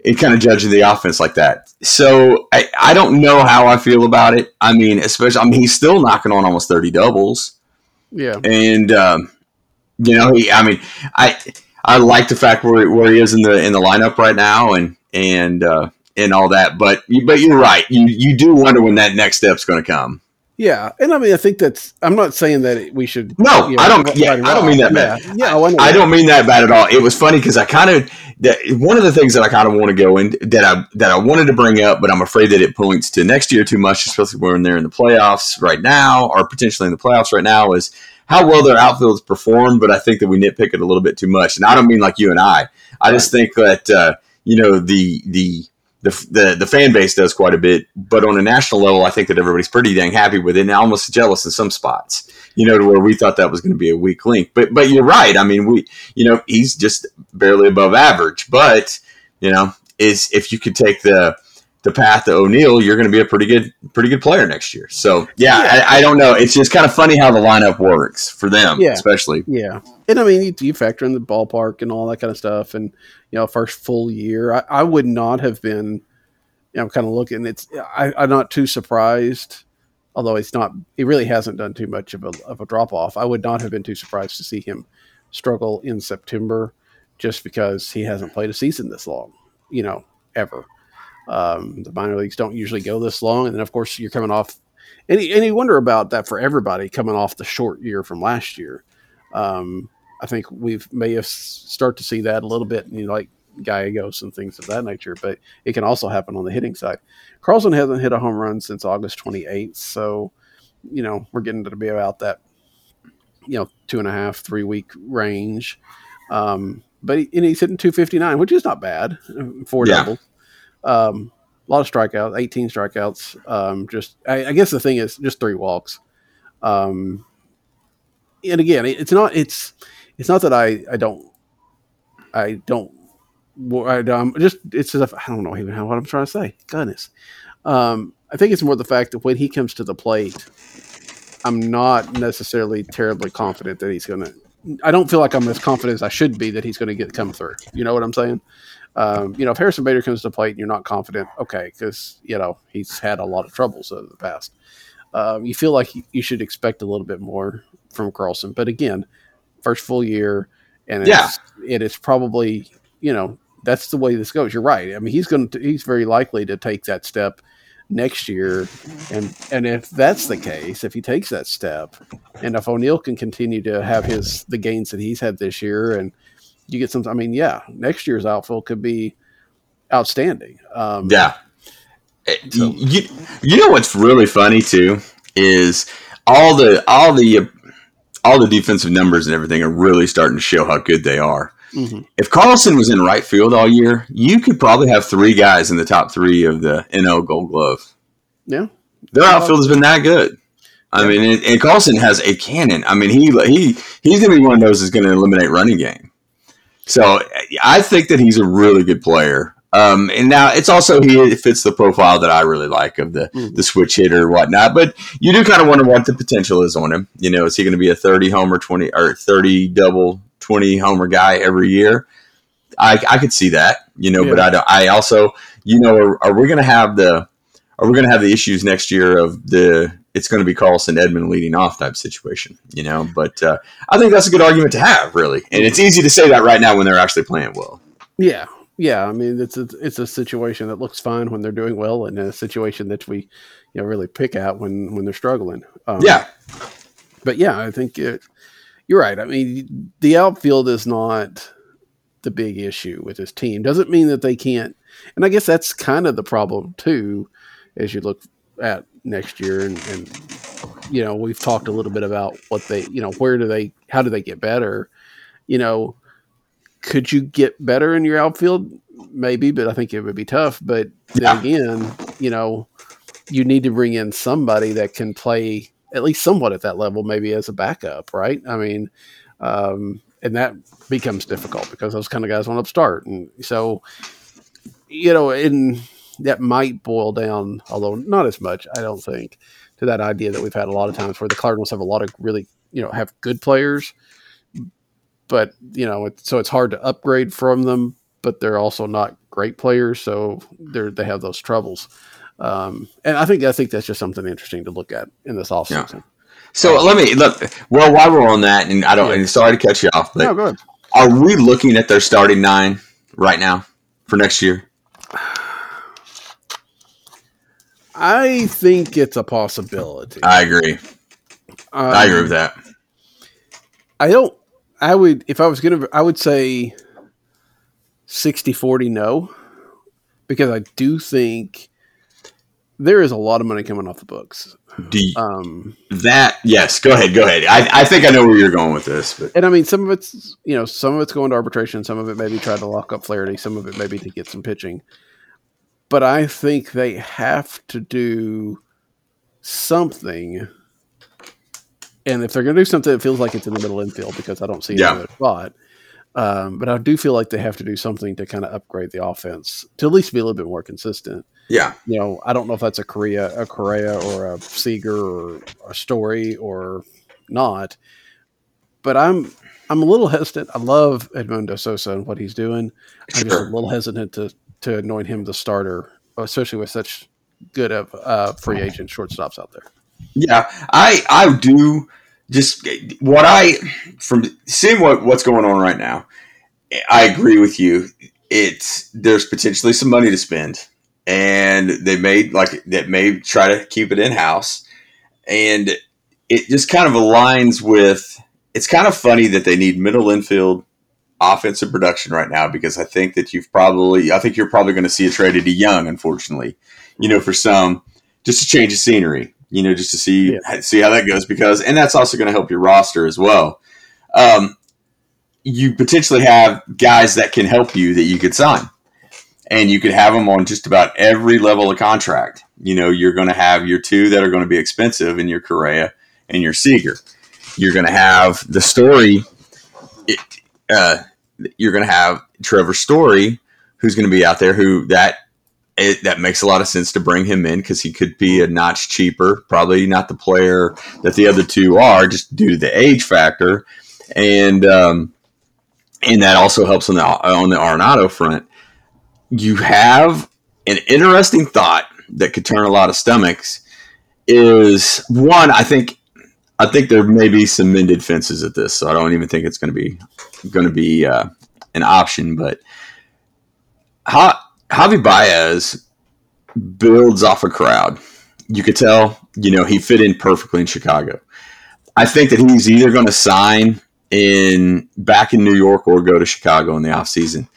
it kind of judging the offense like that. So I, I don't know how I feel about it. I mean, especially I mean he's still knocking on almost thirty doubles Yeah, and um, you know he i mean i i like the fact where, where he is in the in the lineup right now and and uh and all that but you but you're right you you do wonder when that next step's going to come yeah, and I mean, I think that's. I'm not saying that we should. No, you know, I don't- yeah, I don't mean that bad. Yeah, yeah, oh, I, i don't mean that bad at all it was funny because i kind of that one of the things that i kind of want to go in that i that i wanted to bring up but i'm afraid that it points to next year too much especially when they're in the playoffs right now or potentially in the playoffs right now is how well their outfield's performed but i think that we nitpick it a little bit too much and i don't mean like you and i i just think that uh, you know the the the, the the fan base does quite a bit, but on a national level, I think that everybody's pretty dang happy with it, and almost jealous in some spots. You know, to where we thought that was going to be a weak link. But but you're right. I mean, we you know he's just barely above average, but you know is if you could take the the path to O'Neill, you're going to be a pretty good pretty good player next year. So yeah, Yeah. I, I don't know. It's just kind of funny how the lineup works for them, Yeah. especially. Yeah, and I mean, you, you factor in the ballpark and all that kind of stuff, and you know, first full year, I, I would not have been, you know, kind of looking. It's I, I'm not too surprised, although it's not. He really hasn't done too much of a of a drop off. I would not have been too surprised to see him struggle in September, just because he hasn't played a season this long, you know, ever. Um, the minor leagues don't usually go this long, and then of course you're coming off, and you, wonder about that for everybody coming off the short year from last year. Um, I think we've may have start to see that a little bit, you know, like Gallegos and things of that nature. But it can also happen on the hitting side. Carlson hasn't hit a home run since August 28th, so you know we're getting to be about that, you know, two and a half, three week range. Um, but he, and he's hitting 259, which is not bad. uh, Four Yeah. doubles. Um, a lot of strikeouts, 18 strikeouts. Um, just I, I guess the thing is just three walks. Um, and again, it- it's not it's it's not that I I don't I don't I, um, just it's just, I don't know even how what I'm trying to say. Goodness, um, I think it's more the fact that when he comes to the plate, I'm not necessarily terribly confident that he's going to. I don't feel like I'm as confident as I should be that he's going to get come through. You know what I'm saying? Um, you know, if Harrison Bader comes to play and you're not confident, okay, because you know he's had a lot of troubles over the past. Um, you feel like you should expect a little bit more from Carlson, but again, first full year, and Yeah. it's, it is probably you know that's the way this goes. You're right. I mean, he's going to he's very likely to take that step next year, and and if that's the case, if he takes that step, and if O'Neill can continue to have his the gains that he's had this year, and you get some, I mean, yeah, next year's outfield could be outstanding. Um, Yeah. Eh, So- You, you know what's really funny too is all the all the all the defensive numbers and everything are really starting to show how good they are. mhm. If Carlson was in right field all year, you could probably have three guys in the top three of the NL Gold Glove. yeah, Their outfield has been that good. I Yeah. mean, and, and Carlson has a cannon. I mean, he he he's going to be one of those that's going to eliminate running game. So I think that he's a really good player. Um, and now it's also he fits the profile that I really like of the Mhm. the switch hitter and whatnot. But you do kind of wonder what the potential is on him. You know, is he going to be a thirty homer, twenty or thirty double, twenty homer guy every year? I, I could see that. You know, but I don't, I also you know are, are we going to have the are we going to have the issues next year of the it's going to be Carlson Edman leading off type situation, you know? But uh, I think that's a good argument to have, really, and it's easy to say that right now when they're actually playing well. yeah, yeah. I mean, it's a, it's a situation that looks fine when they're doing well, and a situation that we, you know, really pick out when when they're struggling. Um, Yeah, but yeah, I think it, you're right. I mean, the outfield is not the big issue with this team. Doesn't mean that they can't. And I guess that's kind of the problem too, as you look at next year. And, and you know, we've talked a little bit about what they, you know, where do they, how do they get better? You know, could you get better in your outfield? Maybe, but I think it would be tough. But then Yeah. again, you know, you need to bring in somebody that can play at least somewhat at that level, maybe as a backup, right? I mean, um, and that becomes difficult because those kind of guys want to start, and so you know, and that might boil down, although not as much, I don't think, to that idea that we've had a lot of times where the Cardinals have a lot of really, you know, have good players, but you know, it, so it's hard to upgrade from them, but they're also not great players, so they're they have those troubles. Um, and I think I think that's just something interesting to look at in this offseason. So let me look. Well, while we're on that, and I don't, Yeah. and sorry to cut you off, but No, go ahead. are we looking at their starting nine right now for next year? I think it's a possibility. I agree. Um, I agree with that. I don't. I would if I was gonna. I would say 60-40 no, because I do think there is a lot of money coming off the books. You, Um, that? Yes. Go ahead. Go ahead. I, I think I know where you're going with this, but and I mean, some of it's you know, some of it's going to arbitration. Some of it maybe try to lock up Flaherty. Some of it maybe to get some pitching. But I think they have to do something. And if they're going to do something, it feels like it's in the middle infield because I don't see Yeah. another spot. Um, but I do feel like they have to do something to kind of upgrade the offense to at least be a little bit more consistent. Yeah. You know, I don't know if that's a Correa, a Correa, or a Seager, or a Story, or not. But I'm I'm a little hesitant. I love Edmundo Sosa and what he's doing. I'm just a little hesitant to to anoint him the starter, especially with such good of uh, free agent shortstops out there. Yeah, I I do just what I from seeing what what's going on right now. I agree with you. It's there's potentially some money to spend, and they may like that may try to keep it in house, and it just kind of aligns with. It's kind of funny that they need middle infield offensive production right now because I think that you've probably I think you're probably going to see a trade DeJong, unfortunately. You know, for some, just to change the scenery. You know, just to see see how that goes because, and that's also going to help your roster as well. Um, you potentially have guys that can help you that you could sign, and you could have them on just about every level of contract. You know, you're going to have your two that are going to be expensive in your Correa and your Seager. You're going to have the story. Uh, you're going to have Trevor Story, who's going to be out there. Who that it, that makes a lot of sense to bring him in because he could be a notch cheaper. Probably not the player that the other two are, just due to the age factor, and um, and that also helps on the on the Arenado front. You have an interesting thought that could turn a lot of stomachs. Is one, I think, I think there may be some mended fences at this, so I don't even think it's going to be going to be uh, an option. But ha- Javi Baez builds off a crowd. You could tell, you know, he fit in perfectly in Chicago. I think that he's either going to sign in back in New York or go to Chicago in the offseason.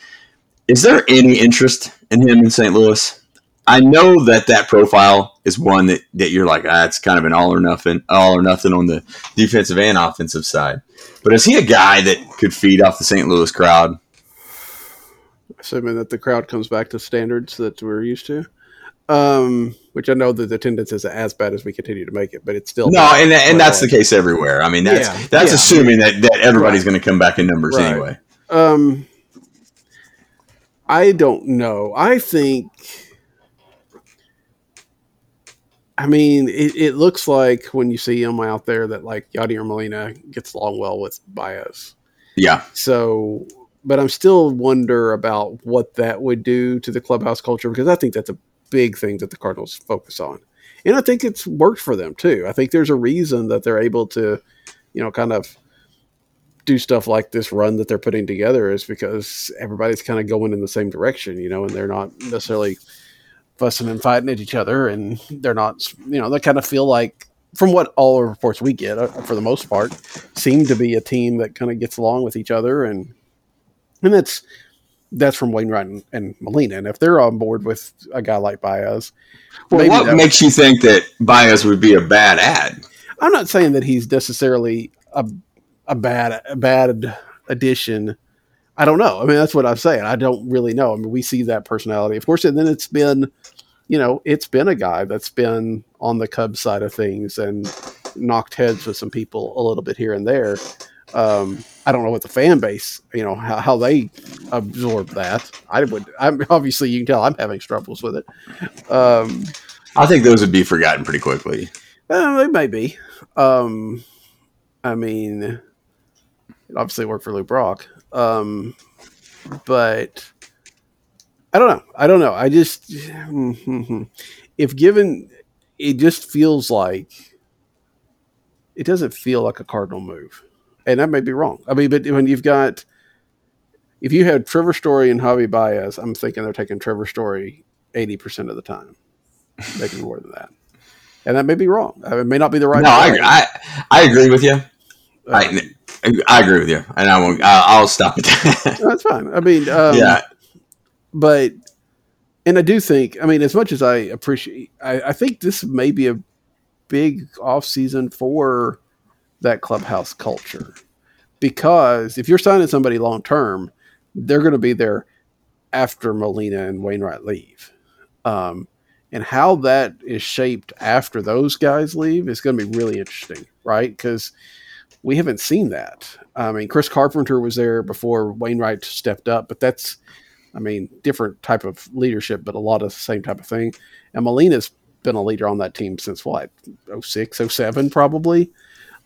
Is there any interest in him in St. Louis? I know that that profile is one that, that you're like, ah, it's kind of an all or nothing, all or nothing on the defensive and offensive side. But is he a guy that could feed off the St. Louis crowd? Assuming that the crowd comes back to standards that we're used to. Um, which I know that the attendance isn't as bad as we continue to make it, but it's still No, and and that's the case everywhere. I mean, that's Yeah, that's yeah. assuming that, that everybody's going to come back in numbers Right. anyway. Um, I don't know. I think. I mean, it, it looks like when you see him out there that like Yadier Molina gets along well with Baez. Yeah, So, but I'm still wonder about what that would do to the clubhouse culture because I think that's a big thing that the Cardinals focus on, and I think it's worked for them too. I think there's a reason that they're able to, you know, kind of do stuff like this run that they're putting together is because everybody's kind of going in the same direction, you know, and they're not necessarily fussing and fighting at each other, and they're not, you know, they kind of feel like. From what all the reports we get, uh, for the most part, seem to be a team that kind of gets along with each other, and and that's that's from Wainwright and, and Molina. And if they're on board with a guy like Baez, Well, what makes you think that Baez would be a bad ad? I'm not saying that he's necessarily a a bad a bad addition. I don't know. I mean, that's what I'm saying. I don't really know. I mean, we see that personality, of course, and then it's been, you know, it's been a guy that's been on the Cubs side of things and knocked heads with some people a little bit here and there. Um, I don't know what the fan base, you know, how, how they absorb that. I would. I'm obviously you can tell I'm having struggles with it. Um, I think those would be forgotten pretty quickly. uh, they may be. Um, I mean, it obviously worked for Lou Brock. Um, but I don't know. I don't know. I just, if given, it just feels like it doesn't feel like a Cardinal move. And that may be wrong. I mean, but when you've got, if you had Trevor Story and Javi Baez, I'm thinking they're taking Trevor Story 80% of the time, maybe more than that. And that may be wrong. I mean, It may not be the right no, I. I I agree with you. Uh, I, I agree with you, and I won't. I'll, stop it. that's fine. I mean, um, yeah, but and I do think, I mean, as much as I appreciate, I, I think this may be a big off season for that clubhouse culture because if you're signing somebody long term, they're going to be there after Molina and Wainwright leave. Um, and how that is shaped after those guys leave is going to be really interesting, right? Because we haven't seen that. I mean, Chris Carpenter was there before Wainwright stepped up, but that's, I mean, different type of leadership, but a lot of the same type of thing. And Molina's been a leader on that team since what, 06, 07 probably.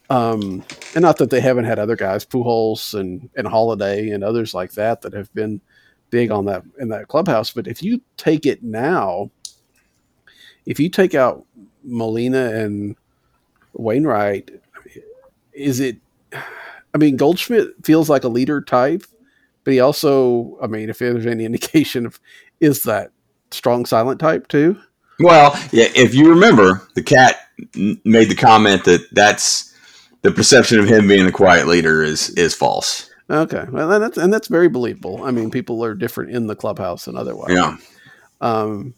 Um, and not that they haven't had other guys, Pujols and, and Holliday and others like that that have been big on that in that clubhouse. But if you take it now, if you take out Molina and Wainwright, is it? I mean, Goldschmidt feels like a leader type, but he also, I mean, if there's any indication of, is that strong silent type too? Well, yeah. If you remember, the cat made the comment that that's the perception of him being the quiet leader is is false. Okay, well, and that's and that's very believable. I mean, people are different in the clubhouse than otherwise. Yeah. Um.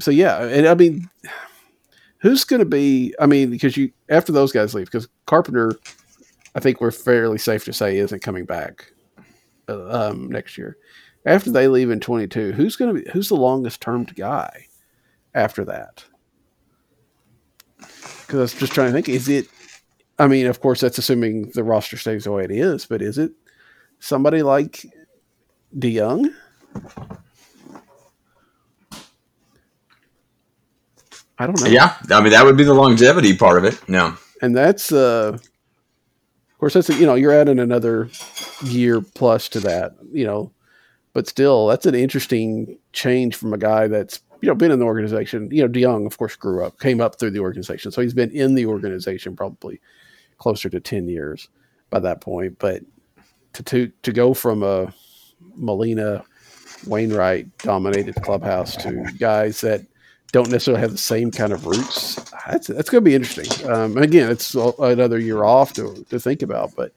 So yeah, and I mean, who's going to be? I mean, because you after those guys leave, because Carpenter, I think we're fairly safe to say isn't coming back uh, um, next year. After they leave in twenty two, who's going to be? Who's the longest termed guy after that? Because I was just trying to think, is it? I mean, of course, that's assuming the roster stays the way it is, but is it somebody like DeJong? I don't know. Yeah, I mean that would be the longevity part of it. No, and that's uh, of course that's you know you're adding another year plus to that, you know, but still that's an interesting change from a guy that's you know been in the organization. You know, DeJong of course grew up, came up through the organization, so he's been in the organization probably closer to ten years by that point. But to to to go from a Molina Wainwright dominated clubhouse to guys that don't necessarily have the same kind of roots. That's that's going to be interesting. Um, and again, it's another year off to to think about, but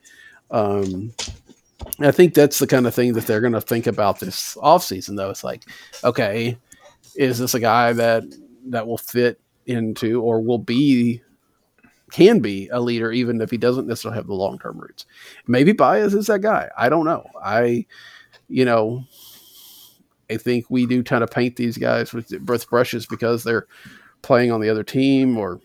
um, I think that's the kind of thing that they're going to think about this off season. Though it's like, okay, is this a guy that that will fit into or will be can be a leader even if he doesn't necessarily have the long term roots? Maybe Baez is that guy. I don't know. I, you know, I think we do kind of paint these guys with, with brushes because they're playing on the other team or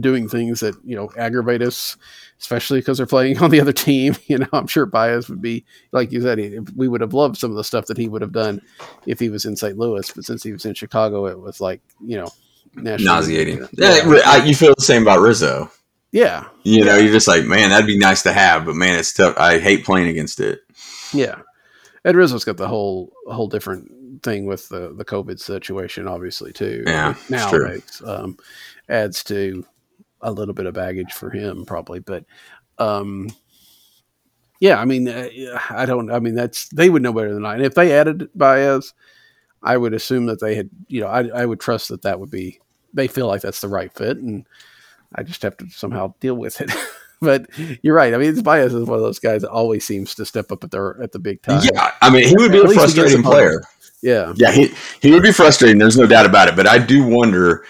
doing things that you know aggravate us, especially because they're playing on the other team. You know, I'm sure Baez would be like you said. He, we would have loved some of the stuff that he would have done if he was in St. Louis, but since he was in Chicago, it was like you know, nauseating. Yeah, yeah. you feel the same about Rizzo. Yeah, you know, you're just like, man, that'd be nice to have, but man, it's tough. I hate playing against it. Yeah, Ed Rizzo's got the whole whole different thing with the the COVID situation, obviously too. Yeah, nowadays um, adds to a little bit of baggage for him, probably. But um, yeah, I mean, uh, I don't. I mean, that's they would know better than I. And if they added Baez, I would assume that they had. You know, I I would trust that that would be. They feel like that's the right fit, and I just have to somehow deal with it. but you're right. I mean, Baez is one of those guys that always seems to step up at the at the big time. Yeah, I mean, he would be at a frustrating player. Yeah, yeah, he he would be frustrating. There's no doubt about it. But I do wonder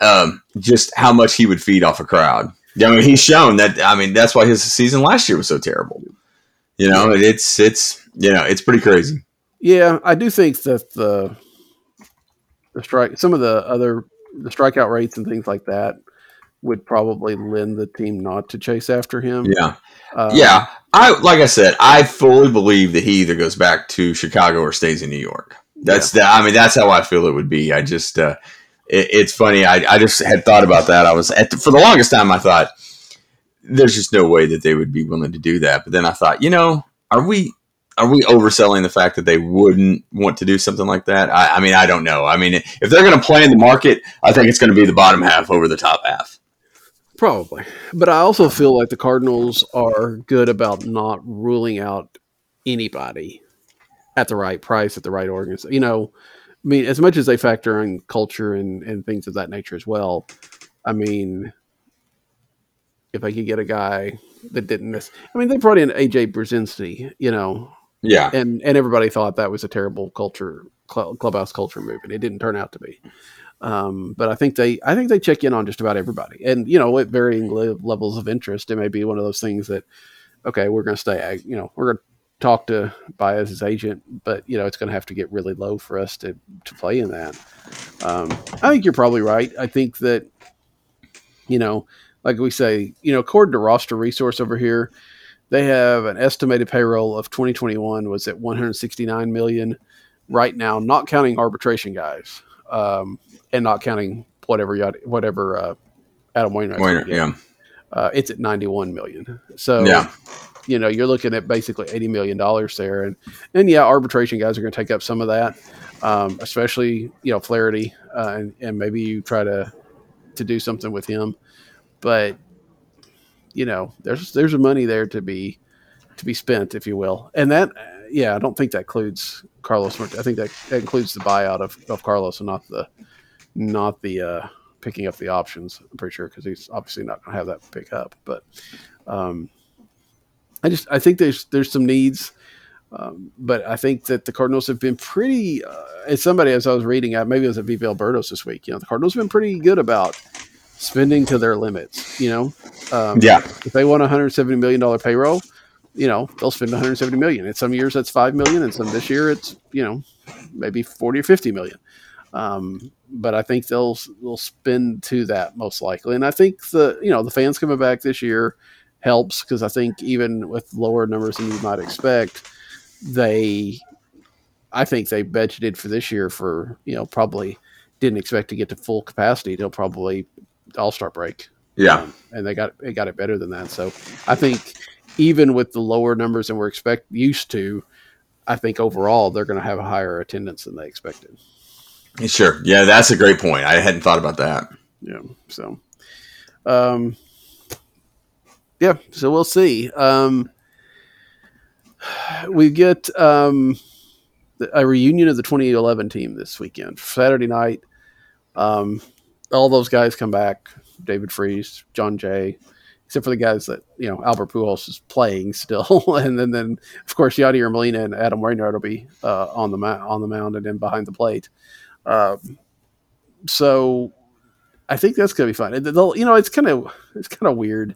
um, just how much he would feed off a crowd. I mean, he's shown that. I mean, that's why his season last year was so terrible. You know, it's it's you know, it's pretty crazy. Yeah, I do think that the the strike, some of the other the strikeout rates and things like that would probably lend the team not to chase after him. Yeah. Um, yeah. I like I said, I fully believe that he either goes back to Chicago or stays in New York. That's yeah. the I mean, that's how I feel it would be. I just uh it, it's funny. I, I just had thought about that. I was at the, for the longest time I thought there's just no way that they would be willing to do that. But then I thought, you know, are we are we overselling the fact that they wouldn't want to do something like that? I, I mean, I don't know. I mean, if they're going to play in the market, I think it's going to be the bottom half over the top half. Probably. But I also feel like the Cardinals are good about not ruling out anybody at the right price, at the right organization. You know, I mean, as much as they factor in culture and, and things of that nature as well, I mean, if I could get a guy that didn't miss, I mean, they brought in AJ Pierzynski, you know, yeah, and and everybody thought that was a terrible culture cl- clubhouse culture move, and it didn't turn out to be. Um, but I think they, I think they check in on just about everybody, and you know, at varying le- levels of interest, it may be one of those things that, okay, we're going to stay, you know, we're going to talk to Baez's agent, but you know it's going to have to get really low for us to to play in that. Um, I think you're probably right. I think that you know, like we say, you know, according to roster resource over here, they have an estimated payroll of 2021 was at 169 million right now, not counting arbitration guys, um, and not counting whatever whatever uh, Adam Wainwright. Wainwright yeah. Uh, it's at 91 million. So yeah you know, you're looking at basically eighty million dollars there, and and yeah, arbitration guys are going to take up some of that, um, especially you know Flaherty, uh, and and maybe you try to to do something with him, but you know, there's there's money there to be to be spent, if you will, and that yeah, I don't think that includes Carlos. I think that, that includes the buyout of, of Carlos and not the not the uh, picking up the options. I'm pretty sure because he's obviously not going to have that pick up, but. Um, I just I think there's there's some needs, um, but I think that the Cardinals have been pretty. Uh, as somebody as I was reading, uh, maybe it was at Viva El Birdos this week. You know, the Cardinals have been pretty good about spending to their limits. You know, um, yeah. If they want a 170 million dollar payroll, you know they'll spend 170 million. In some years that's five million, and some this year it's you know maybe 40 or 50 million. Um, but I think they'll they'll spend to that most likely, and I think the you know the fans coming back this year helps because I think even with lower numbers than you might expect, they, I think they budgeted for this year for you know probably didn't expect to get to full capacity till probably All Star break. Yeah, um, and they got they got it better than that. So I think even with the lower numbers than we're expect used to, I think overall they're going to have a higher attendance than they expected. Sure. Yeah, that's a great point. I hadn't thought about that. Yeah. So, um, yeah, so we'll see. Um, we get um, a reunion of the 2011 team this weekend, Saturday night. Um, all those guys come back: David Freese, Jon Jay, except for the guys that you know Albert Pujols is playing still, and then then of course Yadier Molina and Adam Wainwright will be uh, on the ma- on the mound and then behind the plate. Um, so I think that's gonna be fun. They'll, you know, it's kind of it's kind of weird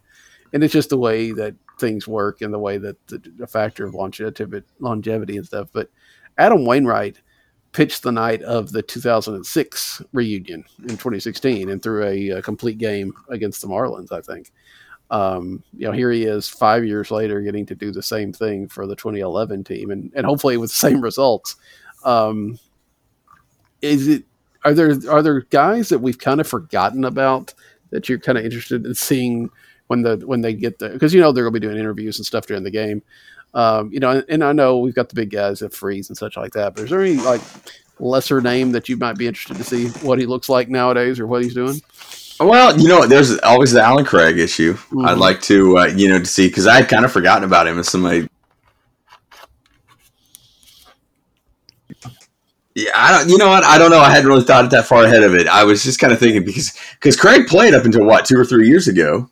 and it's just the way that things work and the way that the, the factor of longevity, longevity and stuff. But Adam Wainwright pitched the night of the 2006 reunion in 2016 and threw a, a complete game against the Marlins. I think. Um, you know, here he is five years later getting to do the same thing for the 2011 team and, and hopefully with the same results. Um, is it, are there, are there guys that we've kind of forgotten about that you're kind of interested in seeing when the when they get there because you know they're going to be doing interviews and stuff during the game. Um, you know, and, and, I know we've got the big guys that Freese and such like that. But is there any like lesser name that you might be interested to see what he looks like nowadays or what he's doing? Well, you know, there's always the Allen Craig issue. Mm-hmm. I'd like to, uh, you know, to see because I had kind of forgotten about him as somebody. Yeah, I don't. You know what? I don't know. I hadn't really thought it that far ahead of it. I was just kind of thinking because because Craig played up until what two or three years ago.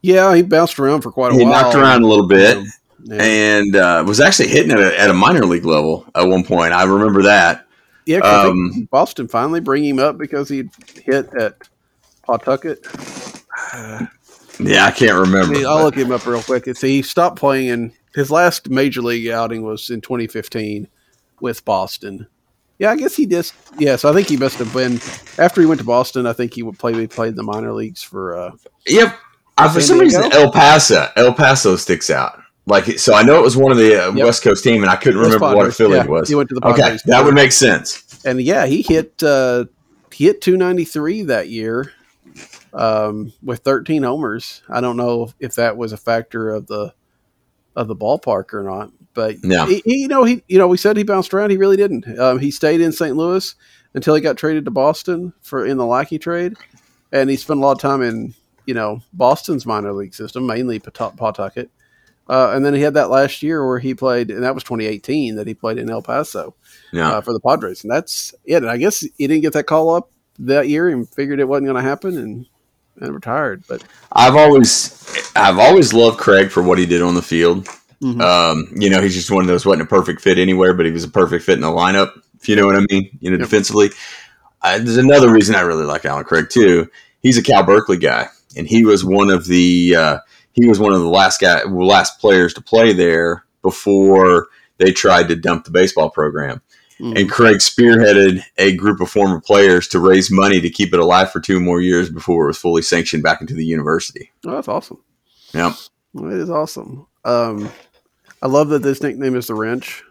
Yeah, he bounced around for quite a he while. He knocked around a little bit. Yeah. And uh, was actually hitting at a, at a minor league level at one point. I remember that. Yeah, um, Boston finally bring him up because he hit at Pawtucket. yeah, I can't remember. See, I'll look him up real quick. See, he stopped playing in his last major league outing was in 2015 with Boston. Yeah, I guess he just. Yeah, so I think he must have been after he went to Boston. I think he would play. He played in the minor leagues for. Uh, yep, uh, for some reason, El Paso, El Paso sticks out. Like, so I know it was one of the uh, yep. West Coast team, and I couldn't remember what affiliate yeah, was. He went to the Padres. Okay, that would make sense. And yeah, he hit uh, he hit 293 that year um, with 13 homers. I don't know if that was a factor of the of the ballpark or not, but yeah, he, he, you know, he you know we said he bounced around. He really didn't. Um, he stayed in St. Louis until he got traded to Boston for in the Lackey trade, and he spent a lot of time in you know Boston's minor league system, mainly Pawtucket. Uh, and then he had that last year where he played, and that was 2018 that he played in El Paso yeah. uh, for the Padres, and that's it. And I guess he didn't get that call up that year and figured it wasn't going to happen, and and retired. But I've always I've always loved Craig for what he did on the field. Mm-hmm. Um, you know, he's just one of those wasn't a perfect fit anywhere, but he was a perfect fit in the lineup. If you know what I mean, you know, yep. defensively. Uh, there's another reason I really like Allen Craig too. He's a Cal Berkeley guy and he was one of the uh, he was one of the last guy last players to play there before they tried to dump the baseball program. Mm. And Craig spearheaded a group of former players to raise money to keep it alive for two more years before it was fully sanctioned back into the university. Oh, that's awesome. Yeah. It is awesome. Um, I love that this nickname is the wrench.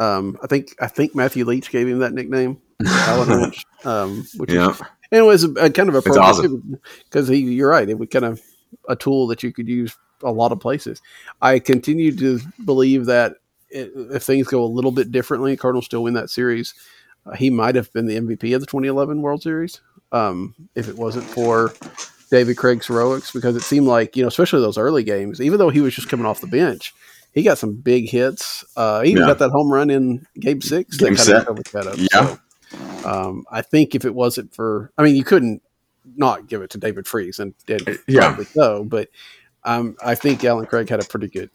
Um, I think I think Matthew Leach gave him that nickname, Allen Wrench, um, which Yeah. is, was a, a kind of a It's awesome. because he. You're right. It was kind of a tool that you could use a lot of places. I continue to believe that if things go a little bit differently, Cardinals still win that series. Uh, he might have been the MVP of the 2011 World Series um, if it wasn't for David Craig's heroics, because it seemed like you know, especially those early games, even though he was just coming off the bench, he got some big hits. Uh, he even Yeah. got that home run in Game Six. that Game set. up. Yeah. So, um, I think if it wasn't for, I mean, you couldn't not give it to David Freese, and did Yeah. probably so. But um, I think Allen Craig had a pretty good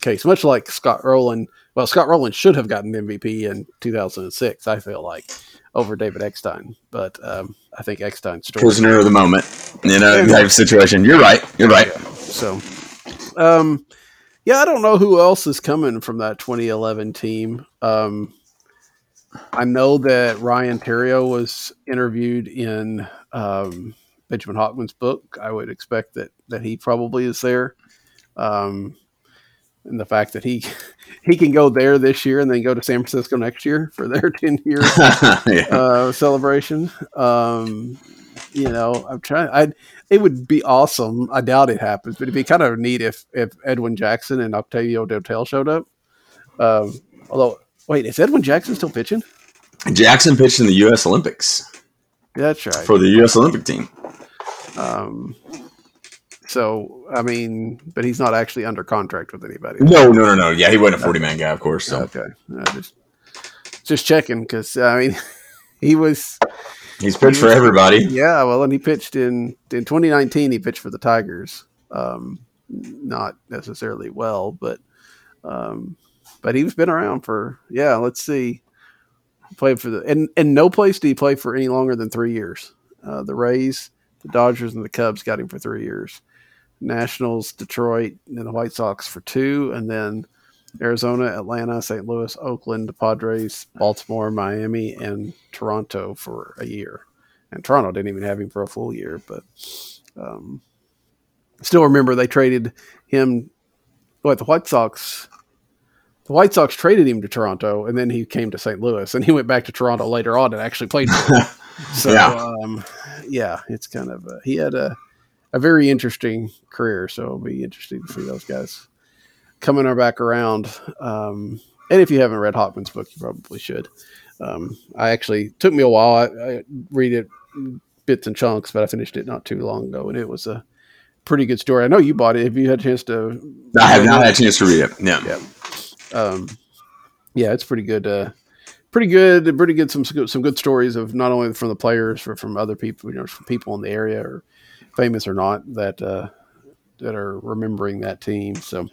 case, much like Scott Rolen. Well, Scott Rolen should have gotten MVP in 2006. I feel like over David Eckstein, but um, I think Eckstein's story. Prisoner of the moment, you know, type situation. You're right. You're right. So, um, yeah, I don't know who else is coming from that 2011 team. Um, I know that Ryan Theriot was interviewed in um, Benjamin Hochman's book. I would expect that that he probably is there. Um, and the fact that he he can go there this year and then go to San Francisco next year for their 10 year yeah. uh, celebration. Um, you know, I'm trying. I it would be awesome. I doubt it happens, but it'd be kind of neat if if Edwin Jackson and Octavio Dotel showed up. Um, although, wait, is Edwin Jackson still pitching? Jackson pitched in the U.S. Olympics That's right. for the U.S. Olympic team. Um, so I mean, but he's not actually under contract with anybody. No, no, no, no. Yeah, he wasn't a 40 man guy, of course. So Okay, I just just checking because I mean, he was he's pitched for everybody. Yeah, well, and he pitched in in 2019. He pitched for the Tigers. Um, not necessarily well, but um, but he's been around for yeah. Let's see, played for the and and no place did he play for any longer than three years. Uh, the Rays, the Dodgers, and the Cubs got him for three years. Nationals, Detroit, and the White Sox for two, and then Arizona, Atlanta, St. Louis, Oakland, the Padres, Baltimore, Miami, and Toronto for a year. And Toronto didn't even have him for a full year, but um, still remember they traded him. What the White Sox? The White Sox traded him to Toronto, and then he came to St. Louis, and he went back to Toronto later on and actually played. For. So Yeah. um, yeah, it's kind of a, he had a a very interesting career. So it'll be interesting to see those guys coming our back around. Um, and if you haven't read Hochman's book, you probably should. Um, I actually took me a while. I, I read it bits and chunks, but I finished it not too long ago, and it was a pretty good story. I know you bought it. Have you had a chance to? I have not had a chance to read it. Yeah. Yeah. Um, yeah, it's pretty good. Uh, pretty good. Pretty good. Some some good stories of not only from the players, but from other people. You know, from people in the area, or famous or not, that uh, that are remembering that team. So,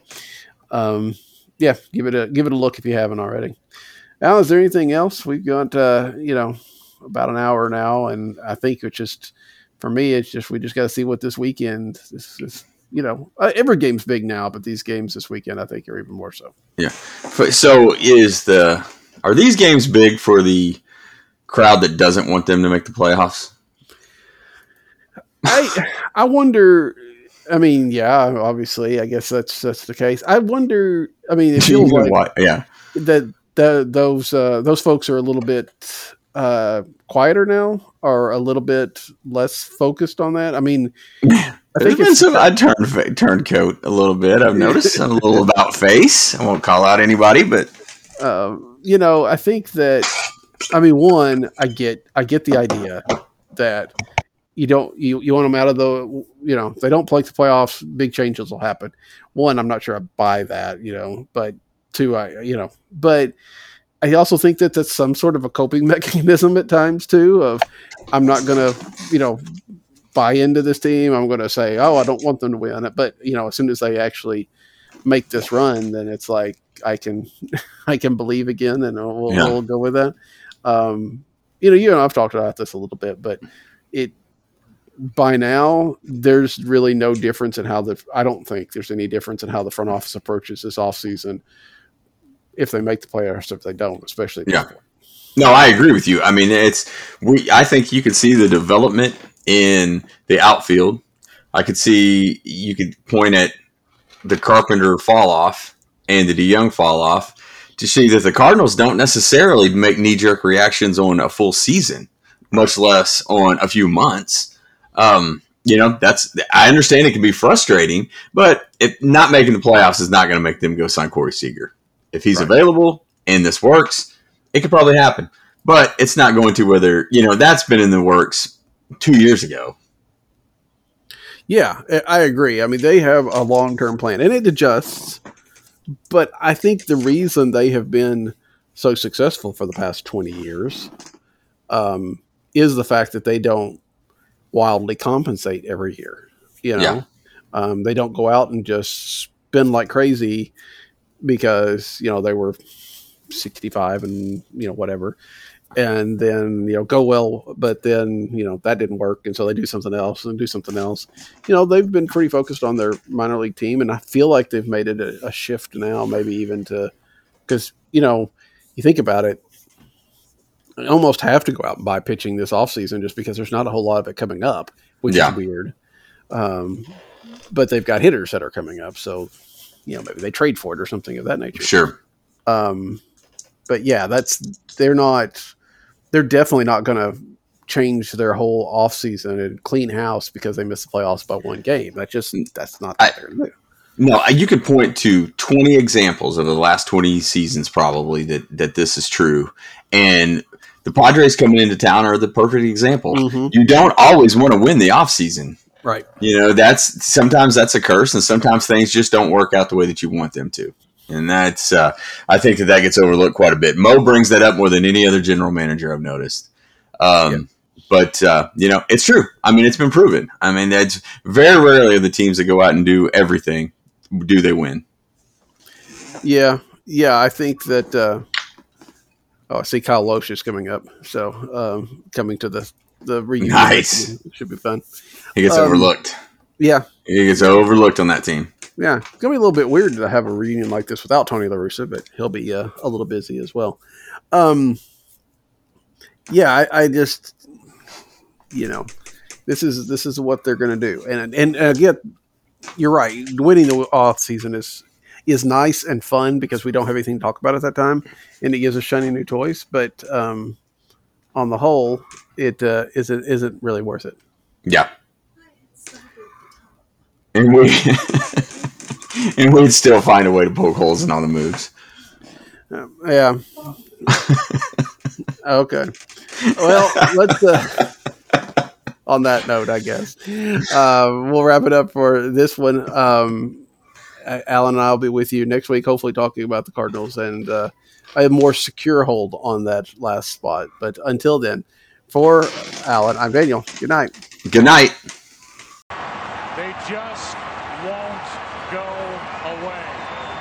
um, yeah, give it a give it a look if you haven't already. Al, is there anything else? We've got uh, you know about an hour now, and I think it's just for me, it's just we just got to see what this weekend. This is you know uh, every game's big now, but these games this weekend I think are even more so. Yeah. So is the are these games big for the crowd that doesn't want them to make the playoffs? I I wonder. I mean, yeah, obviously, I guess that's that's the case. I wonder. I mean, it feels like yeah. that the those uh, those folks are a little bit uh, quieter now, or a little bit less focused on that. I mean, I think been it's some. I turned fa- turned coat a little bit. I've noticed a little about face. I won't call out anybody, but uh, you know, I think that I mean, one, I get I get the idea that you don't you, you want them out of the you know if they don't play the playoffs, big changes will happen. One, I'm not sure I buy that, you know, but two, I you know, but I also think that that's some sort of a coping mechanism at times too. Of I'm not gonna you know buy into this team. I'm gonna say, oh, I don't want them to win it, but you know, as soon as they actually make this run, then it's like I can I can believe again, and we'll, Yeah. we'll go with that. Um, you know, you and I've talked about this a little bit, but it by now there's really no difference in how the I don't think there's any difference in how the front office approaches this offseason if they make the playoffs, if they don't, especially. Yeah. No, I agree with you. I mean, it's we. I think you could see the development in the outfield. I could see you could point at the Carpenter fall off and the DeJong fall off to see that the Cardinals don't necessarily make knee jerk reactions on a full season, much less on a few months. Um, you know, that's I understand it can be frustrating, but if not making the playoffs is not going to make them go sign Corey Seager. If he's Right. available and this works, it could probably happen. But it's not going to whether you know that's been in the works two years ago. Yeah, I- agree. I mean, they have a long term plan and it adjusts. But I think the reason they have been so successful for the past 20 years um, is the fact that they don't wildly compensate every year. You know, Yeah. um, they don't go out and just spend like crazy because, you know, they were 65 and, you know, whatever and then you know go well but then you know that didn't work and so they do something else and do something else you know they've been pretty focused on their minor league team and i feel like they've made it a, a shift now maybe even to because you know you think about it almost have to go out and buy pitching this offseason just because there's not a whole lot of it coming up which Yeah. is weird um, but they've got hitters that are coming up so you know maybe they trade for it or something of that nature Sure. um, but yeah, that's they're not. They're definitely not going to change their whole off season and clean house because they missed the playoffs by one game. That just that's not. I- they're gonna do. No, you could point to 20 examples of the last 20 seasons probably that that this is true. And the Padres coming into town are the perfect example. Mhm. You don't always want to win the offseason. Right. You know, that's sometimes that's a curse and sometimes things just don't work out the way that you want them to. And that's uh, I think that that gets overlooked quite a bit. Mo brings that up more than any other general manager I've noticed. Um, But uh, you know, it's true. I mean, it's been proven. I mean, that's very rarely are the teams that go out and do everything do they win. Yeah. Yeah. I think that. Uh, oh, I see Kyle Lohse is coming up. So um, coming to the the reunion Nice. should be fun. He gets Um, overlooked. Yeah. He gets overlooked on that team. Yeah, it's gonna be a little bit weird to have a reunion like this without Tony La Russa, but he'll be uh, a little busy as well. Um, yeah, I, I just, you know, this is this is what they're gonna do, and and, and again, you're right. Winning the off season is is nice and fun because we don't have anything to talk about at that time, and it gives us shiny new toys. But um, on the whole, it uh, isn't isn't really worth it. Yeah. And we and we'd still find a way to poke holes in all the moves. Um, yeah. okay. Well, let's. Uh, on that note, I guess uh, we'll wrap it up for this one. Um, A- Allen and I will be with you next week, hopefully talking about the Cardinals and uh, a more secure hold on that last spot. But until then, for Allen, I'm Daniel. Good night. Good night.